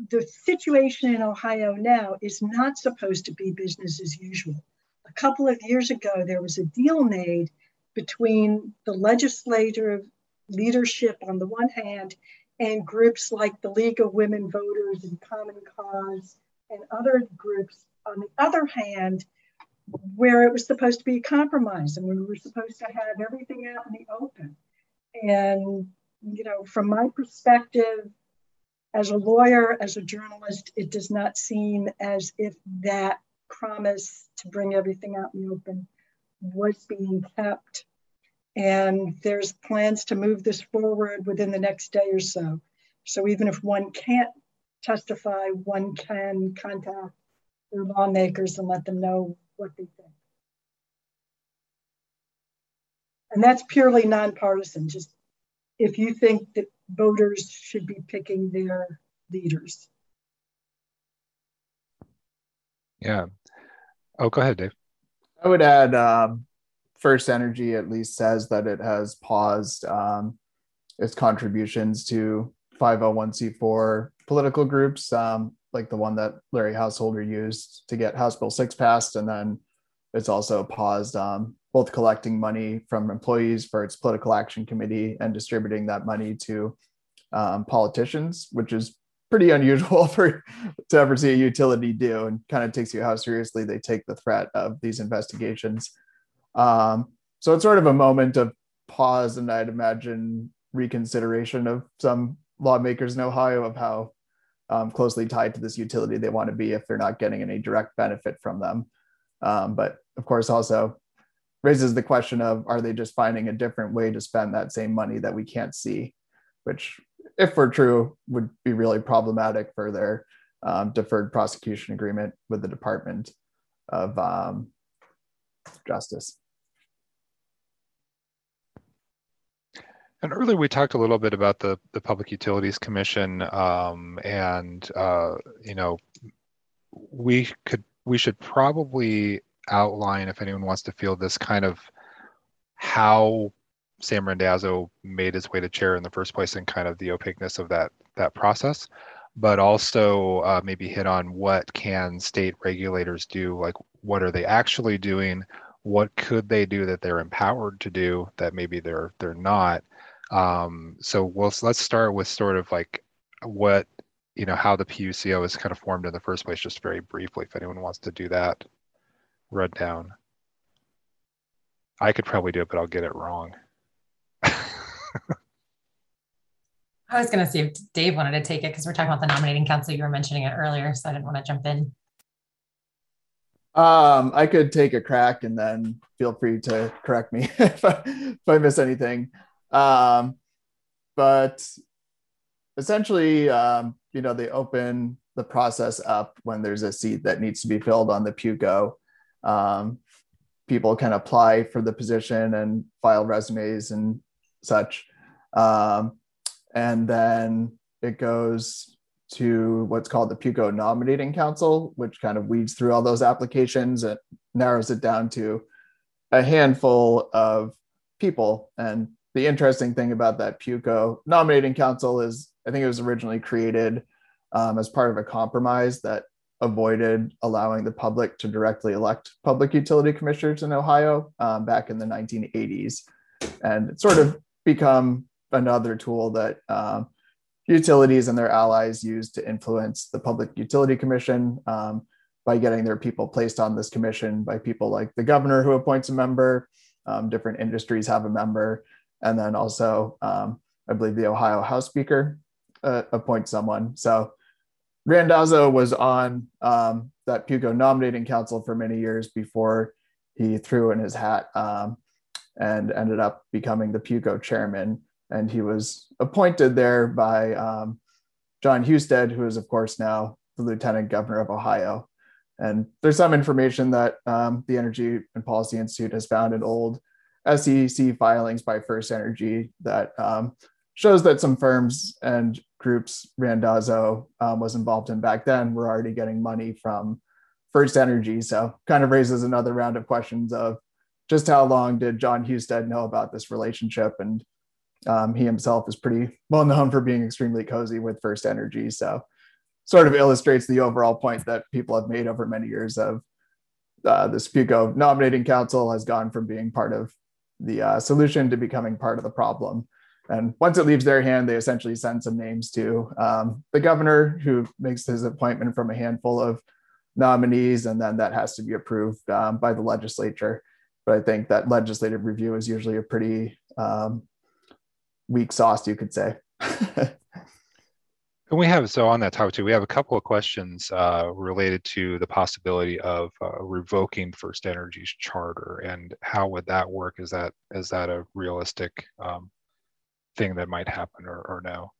the situation in Ohio now is not supposed to be business as usual. A couple of years ago, there was a deal made between the legislative leadership on the one hand and groups like the League of Women Voters and Common Cause and other groups on the other hand, where it was supposed to be a compromise and we were supposed to have everything out in the open. And, you know, from my perspective, as a lawyer, as a journalist, it does not seem as if that promise to bring everything out in the open was being kept. And there's plans to move this forward within the next day or so. So even if one can't testify, one can contact their lawmakers and let them know what they think. And that's purely nonpartisan. Just if you think that voters should be picking their leaders. Yeah. Oh, go ahead, Dave. I would add um, First Energy at least says that it has paused um, its contributions to 501c4 political groups, um, like the one that Larry Householder used to get House Bill 6 passed. And then it's also paused um, both collecting money from employees for its political action committee and distributing that money to um, politicians, which is pretty unusual [LAUGHS] for to ever see a utility do, and kind of takes you how seriously they take the threat of these investigations. Um, so it's sort of a moment of pause, and I'd imagine reconsideration of some lawmakers in Ohio of how um, closely tied to this utility they want to be if they're not getting any direct benefit from them. Um, but of course, also raises the question of are they just finding a different way to spend that same money that we can't see, which, if we're true, would be really problematic for their um, deferred prosecution agreement with the Department of um, Justice. And earlier we talked a little bit about the, the Public Utilities Commission um, and, uh, you know, we could, we should probably outline, if anyone wants to feel this kind of how Sam Randazzo made his way to chair in the first place and kind of the opaqueness of that that process, but also uh, maybe hit on what can state regulators do, like what are they actually doing, what could they do that they're empowered to do that maybe they're they're not. Um, so we'll let's start with sort of like what you know how the PUCO is kind of formed in the first place, just very briefly, if anyone wants to do that run down. I could probably do it, but I'll get it wrong. [LAUGHS] I was going to see if Dave wanted to take it because we're talking about the nominating council. You were mentioning it earlier, so I didn't want to jump in. Um, I could take a crack and then feel free to correct me [LAUGHS] if I, if I miss anything. Um, but essentially, um, you know, they open the process up when there's a seat that needs to be filled on the PUCO. Um, people can apply for the position and file resumes and such. Um, and then it goes to what's called the PUCO Nominating Council, which kind of weeds through all those applications and narrows it down to a handful of people. And the interesting thing about that PUCO Nominating Council is I think it was originally created um, as part of a compromise that avoided allowing the public to directly elect public utility commissioners in Ohio um, back in the 1980s. And it's sort of become another tool that um, utilities and their allies use to influence the Public Utility Commission um, by getting their people placed on this commission by people like the governor who appoints a member. Um, different industries have a member. And then also, um, I believe the Ohio House Speaker uh, appoints someone. So Randazzo was on um, that PUCO nominating council for many years before he threw in his hat um, and ended up becoming the PUCO chairman and he was appointed there by um, Jon Husted, who is, of course, now the lieutenant governor of Ohio. And there's some information that um, the Energy and Policy Institute has found in old SEC filings by First Energy that um, shows that some firms and groups Randazzo um, was involved in back then were already getting money from First Energy. So kind of raises another round of questions of just how long did Jon Husted know about this relationship and um, he himself is pretty well known for being extremely cozy with First Energy. So, sort of illustrates the overall point that people have made over many years of uh, the PUCO nominating council has gone from being part of the uh, solution to becoming part of the problem. And once it leaves their hand, they essentially send some names to um, the governor, who makes his appointment from a handful of nominees, and then that has to be approved um, by the legislature. But I think that legislative review is usually a pretty um, weak sauce, you could say. [LAUGHS] and we have so on that topic too. We have a couple of questions uh, related to the possibility of uh, revoking First Energy's charter and how would that work? Is that is that a realistic um, thing that might happen or, or no?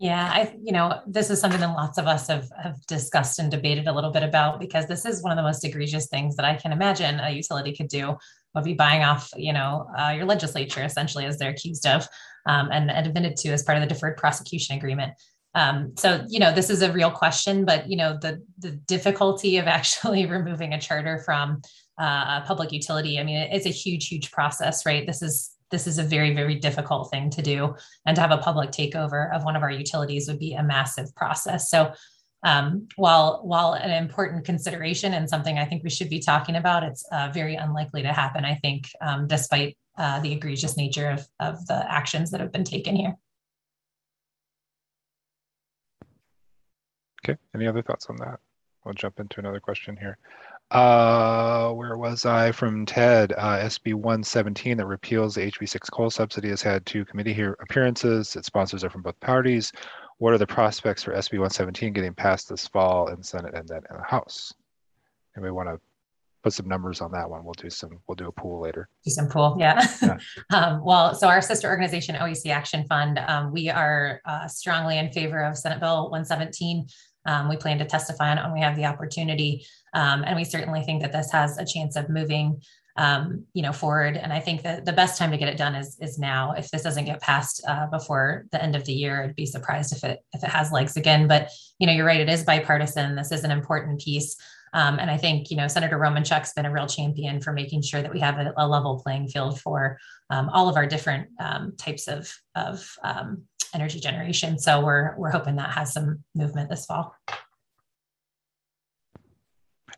Yeah, I you know this is something that lots of us have have discussed and debated a little bit about because this is one of the most egregious things that I can imagine a utility could do would be buying off, you know, uh, your legislature essentially as they're accused of um, and, admitted to as part of the deferred prosecution agreement. Um, so, you know, this is a real question, but you know, the the difficulty of [LAUGHS] actually removing a charter from uh, a public utility, I mean, it's a huge, huge process, right? This is this is a very, very difficult thing to do, and to have a public takeover of one of our utilities would be a massive process. So, um, while while an important consideration and something I think we should be talking about, it's uh, very unlikely to happen. I think, um, despite uh, the egregious nature of of the actions that have been taken here. Okay. Any other thoughts on that? We'll jump into another question here. Uh, where was I from Ted? Uh, SB 117 that repeals the HB6 coal subsidy has had two committee here appearances. Its sponsors are from both parties what are the prospects for SB 117 getting passed this fall in Senate and then in the House? And we want to put some numbers on that one. We'll do some, we'll do a pool later. Do some pool, yeah. yeah. [LAUGHS] um, well, so our sister organization, OEC Action Fund, um, we are uh, strongly in favor of Senate Bill 117. Um, we plan to testify on it when we have the opportunity. Um, and we certainly think that this has a chance of moving um, you know, forward. And I think that the best time to get it done is is now. If this doesn't get passed uh, before the end of the year, I'd be surprised if it if it has legs again. But you know, you're right; it is bipartisan. This is an important piece. Um, and I think you know Senator Romanchuk's been a real champion for making sure that we have a, a level playing field for um, all of our different um, types of of um, energy generation. So we're we're hoping that has some movement this fall.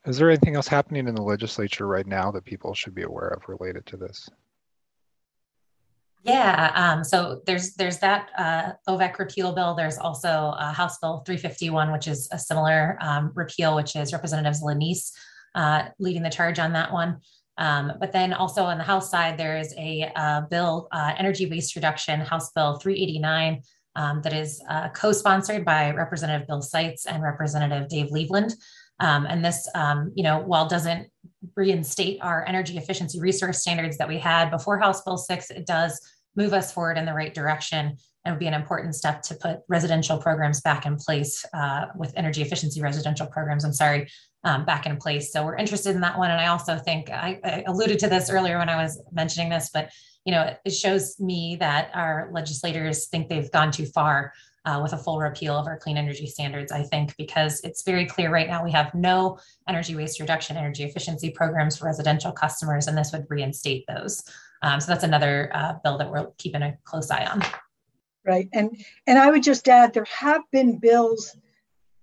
Is there anything else happening in the legislature right now that people should be aware of related to this? Yeah, um, so there's there's that uh, OVEC repeal bill. There's also uh, House Bill 351, which is a similar um, repeal, which is Representatives Lanese uh, leading the charge on that one. Um, but then also on the House side, there is a uh, bill, uh, energy waste reduction, House Bill 389, um, that is uh, co-sponsored by Representative Bill Seitz and Representative Dave Leland. Um, and this, um, you know, while doesn't reinstate our energy efficiency resource standards that we had before House Bill 6, it does move us forward in the right direction and would be an important step to put residential programs back in place uh, with energy efficiency residential programs. I'm sorry, um, back in place. So we're interested in that one. And I also think I, I, alluded to this earlier when I was mentioning this, but you know, it shows me that our legislators think they've gone too far uh, with a full repeal of our clean energy standards. I think because it's very clear right now we have no energy waste reduction, energy efficiency programs for residential customers, and this would reinstate those. Um, so that's another uh, bill that we're keeping a close eye on. Right, and and I would just add there have been bills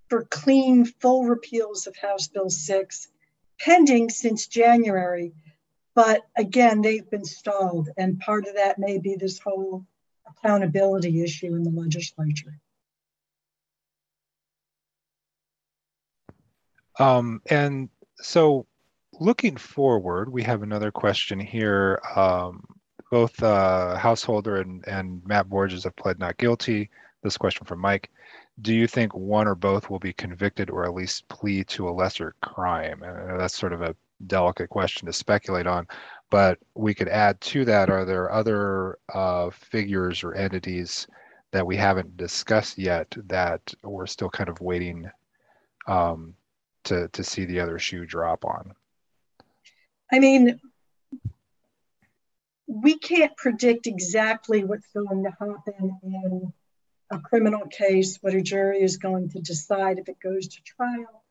for clean full repeals of House Bill 6 pending since January. But again, they've been stalled. And part of that may be this whole accountability issue in the legislature. Um, and so looking forward, we have another question here. Um, both uh, Householder and, and Matt Borges have pled not guilty. This question from Mike do you think one or both will be convicted or at least plead to a lesser crime? That's sort of a delicate question to speculate on. But we could add to that are there other uh, figures or entities that we haven't discussed yet that we're still kind of waiting um, to, to see the other shoe drop on? I mean, we can't predict exactly what's going to happen in a criminal case, what a jury is going to decide if it goes to trial,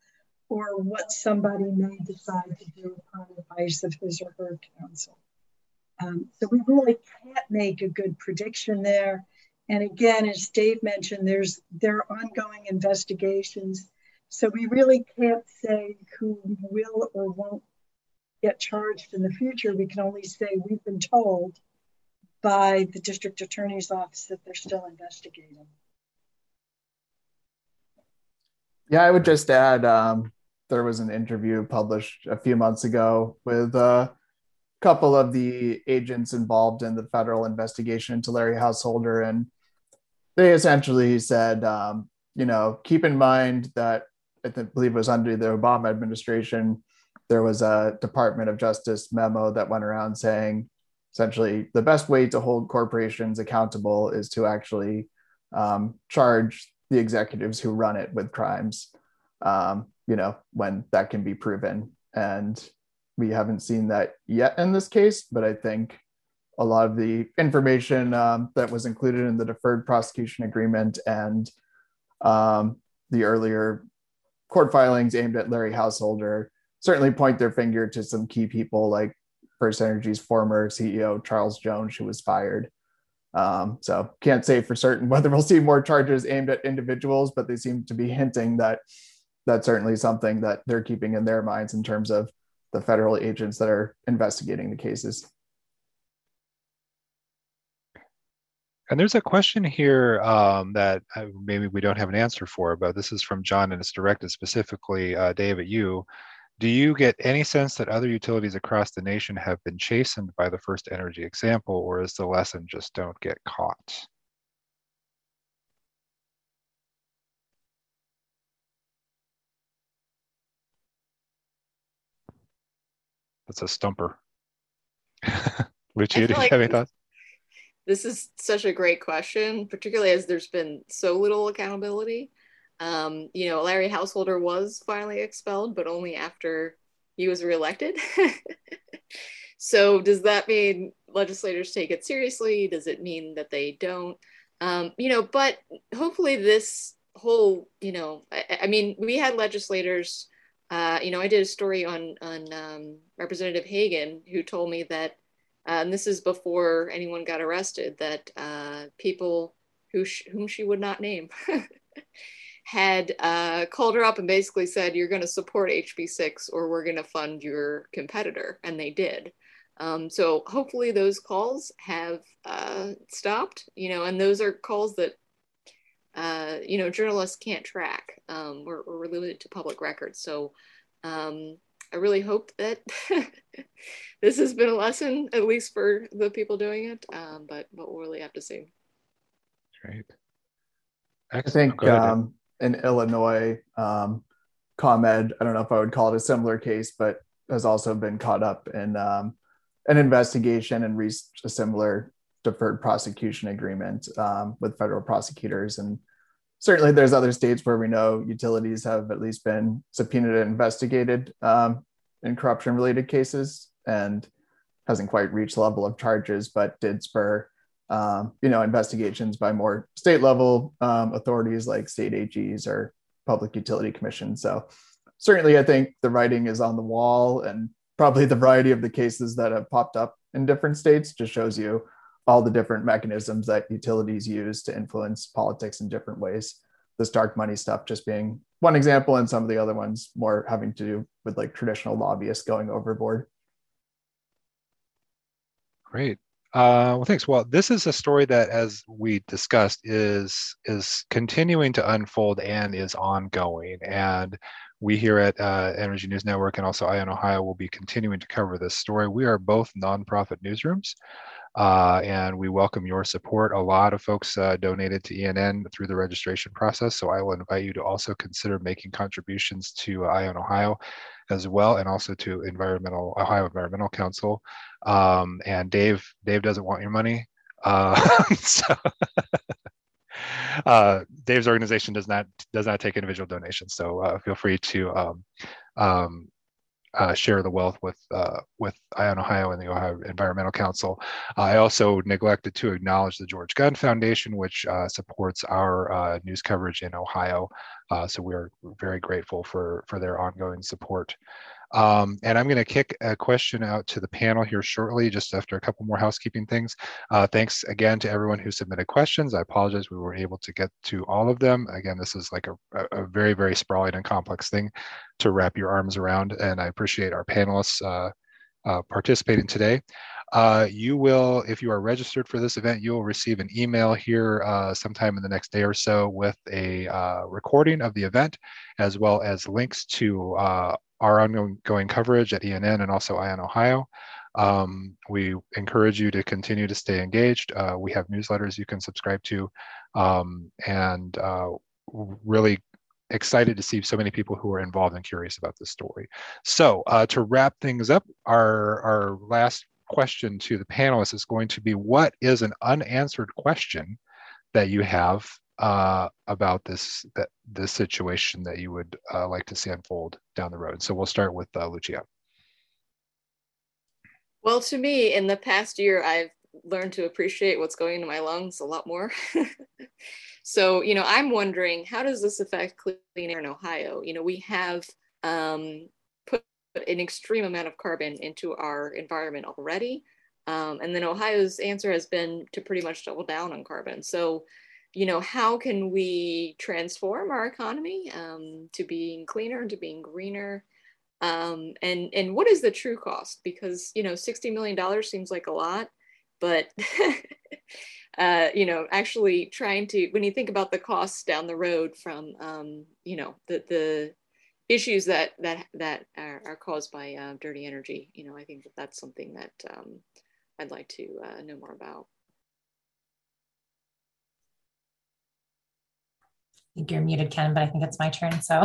or what somebody may decide to do upon advice of his or her counsel. Um, so we really can't make a good prediction there. And again, as Dave mentioned, there's there are ongoing investigations. So we really can't say who will or won't get charged in the future. We can only say we've been told by the district attorney's office that they're still investigating. Yeah, I would just add um, there was an interview published a few months ago with a couple of the agents involved in the federal investigation into Larry Householder. And they essentially said, um, you know, keep in mind that I believe it was under the Obama administration, there was a Department of Justice memo that went around saying, essentially the best way to hold corporations accountable is to actually um, charge the executives who run it with crimes um, you know when that can be proven. And we haven't seen that yet in this case but i think a lot of the information um, that was included in the deferred prosecution agreement and um, the earlier court filings aimed at larry householder certainly point their finger to some key people like First Energy's former CEO Charles Jones, who was fired. Um, so can't say for certain [LAUGHS] whether we'll see more charges aimed at individuals, but they seem to be hinting that that's certainly something that they're keeping in their minds in terms of the federal agents that are investigating the cases. And there's a question here um, that maybe we don't have an answer for, but this is from John and it's directed specifically, uh, Dave, at you. Do you get any sense that other utilities across the nation have been chastened by the first energy example, or is the lesson just don't get caught? That's a stumper. [LAUGHS] Lucia, do you like have any thoughts? This is such a great question, particularly as there's been so little accountability. Um, you know, Larry Householder was finally expelled, but only after he was reelected. [LAUGHS] so, does that mean legislators take it seriously? Does it mean that they don't? Um, you know, but hopefully, this whole, you know, I, I mean, we had legislators. Uh, you know, I did a story on on um, Representative Hagan, who told me that, uh, and this is before anyone got arrested, that uh, people who sh- whom she would not name [LAUGHS] had uh, called her up and basically said, You're going to support HB6 or we're going to fund your competitor. And they did. Um, so hopefully those calls have uh, stopped, you know, and those are calls that, uh, you know, journalists can't track um, or, or limited to public records. So, um, I really hope that [LAUGHS] this has been a lesson, at least for the people doing it. Um, but but we'll really have to see. Great. Excellent. I think in Illinois, um, ComEd, I don't know if I would call it a similar case, but has also been caught up in um, an investigation and reached a similar deferred prosecution agreement um, with federal prosecutors. And certainly there's other states where we know utilities have at least been subpoenaed and investigated um, in corruption related cases and hasn't quite reached level of charges, but did spur um, you know investigations by more state level um, authorities like state AGs or public utility commissions. So certainly I think the writing is on the wall and probably the variety of the cases that have popped up in different states just shows you all the different mechanisms that utilities use to influence politics in different ways. This dark money stuff just being one example, and some of the other ones more having to do with like traditional lobbyists going overboard. Great. Uh, well, thanks. Well, this is a story that, as we discussed, is is continuing to unfold and is ongoing. And we here at uh, Energy News Network and also Eye on Ohio will be continuing to cover this story. We are both nonprofit newsrooms. Uh, and we welcome your support. A lot of folks uh, donated to ENN through the registration process, so I will invite you to also consider making contributions to Eye on Ohio as well, and also to Environmental Ohio Environmental Council. Um, and Dave, Dave doesn't want your money, uh, [LAUGHS] so [LAUGHS] uh, Dave's organization does not does not take individual donations. So uh, feel free to um, um, uh, share the wealth with uh, with Eye on Ohio and the Ohio Environmental Council. I also neglected to acknowledge the George Gund Foundation, which uh, supports our uh, news coverage in Ohio. Uh, so we are very grateful for for their ongoing support. Um, and I'm going to kick a question out to the panel here shortly, just after a couple more housekeeping things. Uh, thanks again to everyone who submitted questions. I apologize we weren't able to get to all of them. Again, this is like a, a very, very sprawling and complex thing to wrap your arms around, and I appreciate our panelists uh, uh, participating today. Uh, you will, if you are registered for this event, you will receive an email here uh, sometime in the next day or so with a uh, recording of the event, as well as links to uh, our ongoing coverage at ENN and also Eye on Ohio. Um, we encourage you to continue to stay engaged. Uh, we have newsletters you can subscribe to, um, and uh, really excited to see so many people who are involved and curious about this story. So uh, to wrap things up, our, our last question to the panelists is going to be what is an unanswered question that you have uh, about this that this situation that you would uh, like to see unfold down the road. So we'll start with uh, Lucia. Well, to me, in the past year, I've learned to appreciate what's going into my lungs a lot more. [LAUGHS] so, you know, I'm wondering how does this affect clean air in Ohio? You know, we have um, put an extreme amount of carbon into our environment already. Um, and then Ohio's answer has been to pretty much double down on carbon. So, you know, how can we transform our economy um, to being cleaner to being greener? Um, and and what is the true cost? Because you know, sixty million dollars seems like a lot, but [LAUGHS] uh, you know, actually trying to when you think about the costs down the road from um, you know the the issues that that that are, are caused by uh, dirty energy, you know, I think that that's something that um, I'd like to uh, know more about. Think you're muted, Ken, but I think it's my turn. So,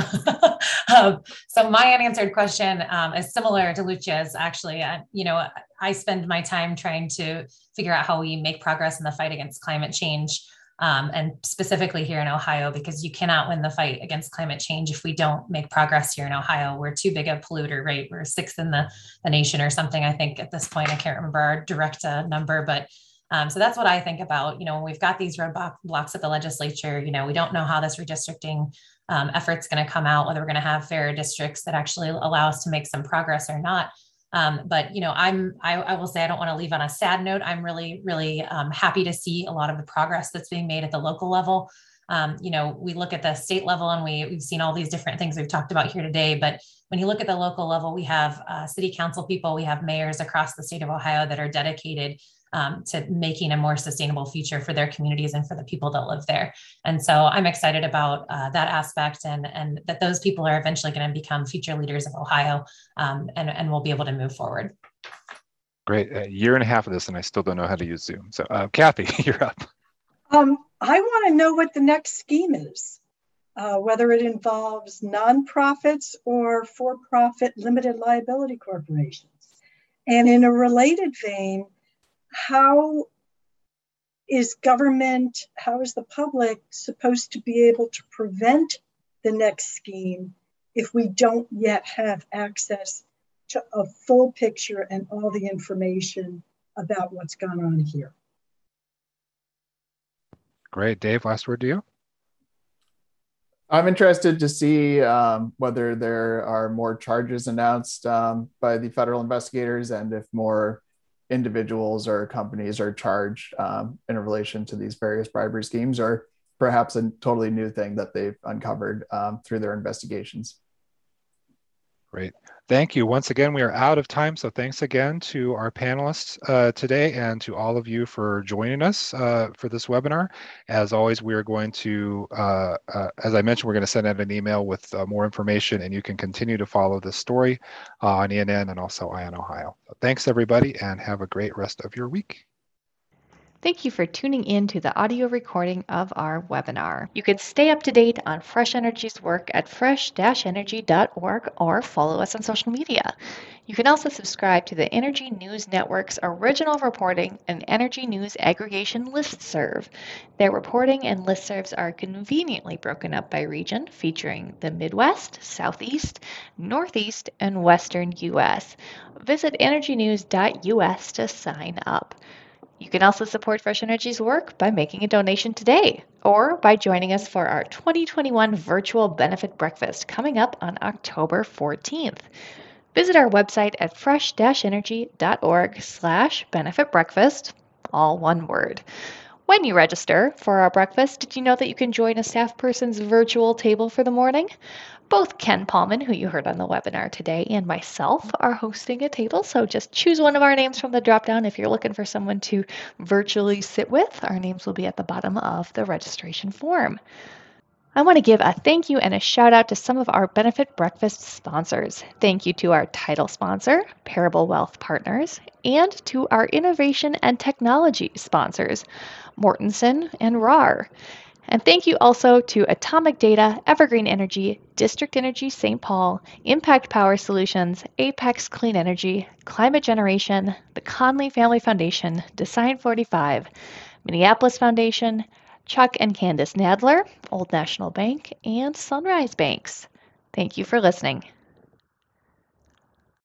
[LAUGHS] um, so my unanswered question um, is similar to Lucia's. Actually, uh, you know, I spend my time trying to figure out how we make progress in the fight against climate change, um, and specifically here in Ohio, because you cannot win the fight against climate change if we don't make progress here in Ohio. We're too big a polluter, right? We're sixth in the, the nation or something. I think at this point, I can't remember our direct uh, number, but um, so that's what I think about. You know, when we've got these roadblocks blocks at the legislature, you know, we don't know how this redistricting um, effort's going to come out, whether we're going to have fair districts that actually allow us to make some progress or not. Um, but you know, I'm I, I, will say I don't want to leave on a sad note. I'm really really um, happy to see a lot of the progress that's being made at the local level. Um, you know, we look at the state level and we, we've seen all these different things we've talked about here today. But when you look at the local level, we have uh, city council people, we have mayors across the state of Ohio that are dedicated um, to making a more sustainable future for their communities and for the people that live there. And so I'm excited about uh, that aspect and, and that those people are eventually going to become future leaders of Ohio um, and, and we'll be able to move forward. Great. A year and a half of this, and I still don't know how to use Zoom. So, uh, Kathy, [LAUGHS] you're up. Um, I want to know what the next scheme is, uh, whether it involves nonprofits or for profit limited liability corporations. And in a related vein, how is government, how is the public supposed to be able to prevent the next scheme if we don't yet have access to a full picture and all the information about what's gone on here? Great. Dave, last word to you. I'm interested to see um, whether there are more charges announced um, by the federal investigators and if more individuals or companies are charged um, in relation to these various bribery schemes or perhaps a totally new thing that they've uncovered um, through their investigations. Great. Thank you. Once again, we are out of time. So thanks again to our panelists uh, today and to all of you for joining us uh, for this webinar. As always, we are going to, uh, uh as I mentioned, we're going to send out an email with uh, more information and you can continue to follow this story uh, on ENN and also Eye on Ohio. Thanks everybody and have a great rest of your week. Thank you for tuning in to the audio recording of our webinar. You can stay up to date on Fresh Energy's work at fresh-energy.org or follow us on social media. You can also subscribe to the Energy News Network's original reporting and Energy News Aggregation listserv. Their reporting and listservs are conveniently broken up by region, featuring the Midwest, Southeast, Northeast, and Western U.S. Visit energynews.us to sign up. You can also support Fresh Energy's work by making a donation today or by joining us for our 2021 virtual benefit breakfast coming up on October 14th. Visit our website at fresh-energy.org slash benefit breakfast, all one word. When you register for our breakfast, did you know that you can join a staff person's virtual table for the morning? Both Ken Paulman, who you heard on the webinar today, and myself are hosting a table. So just choose one of our names from the dropdown if you're looking for someone to virtually sit with. Our names will be at the bottom of the registration form. I want to give a thank you and a shout out to some of our benefit breakfast sponsors. Thank you to our title sponsor, Parable Wealth Partners, and to our innovation and technology sponsors, Mortenson and RAR. And thank you also to Atomic Data, Evergreen Energy, District Energy St. Paul, Impact Power Solutions, Apex Clean Energy, Climate Generation, the Conley Family Foundation, Design 45, Minneapolis Foundation, Chuck and Candace Nadler, Old National Bank, and Sunrise Banks. Thank you for listening.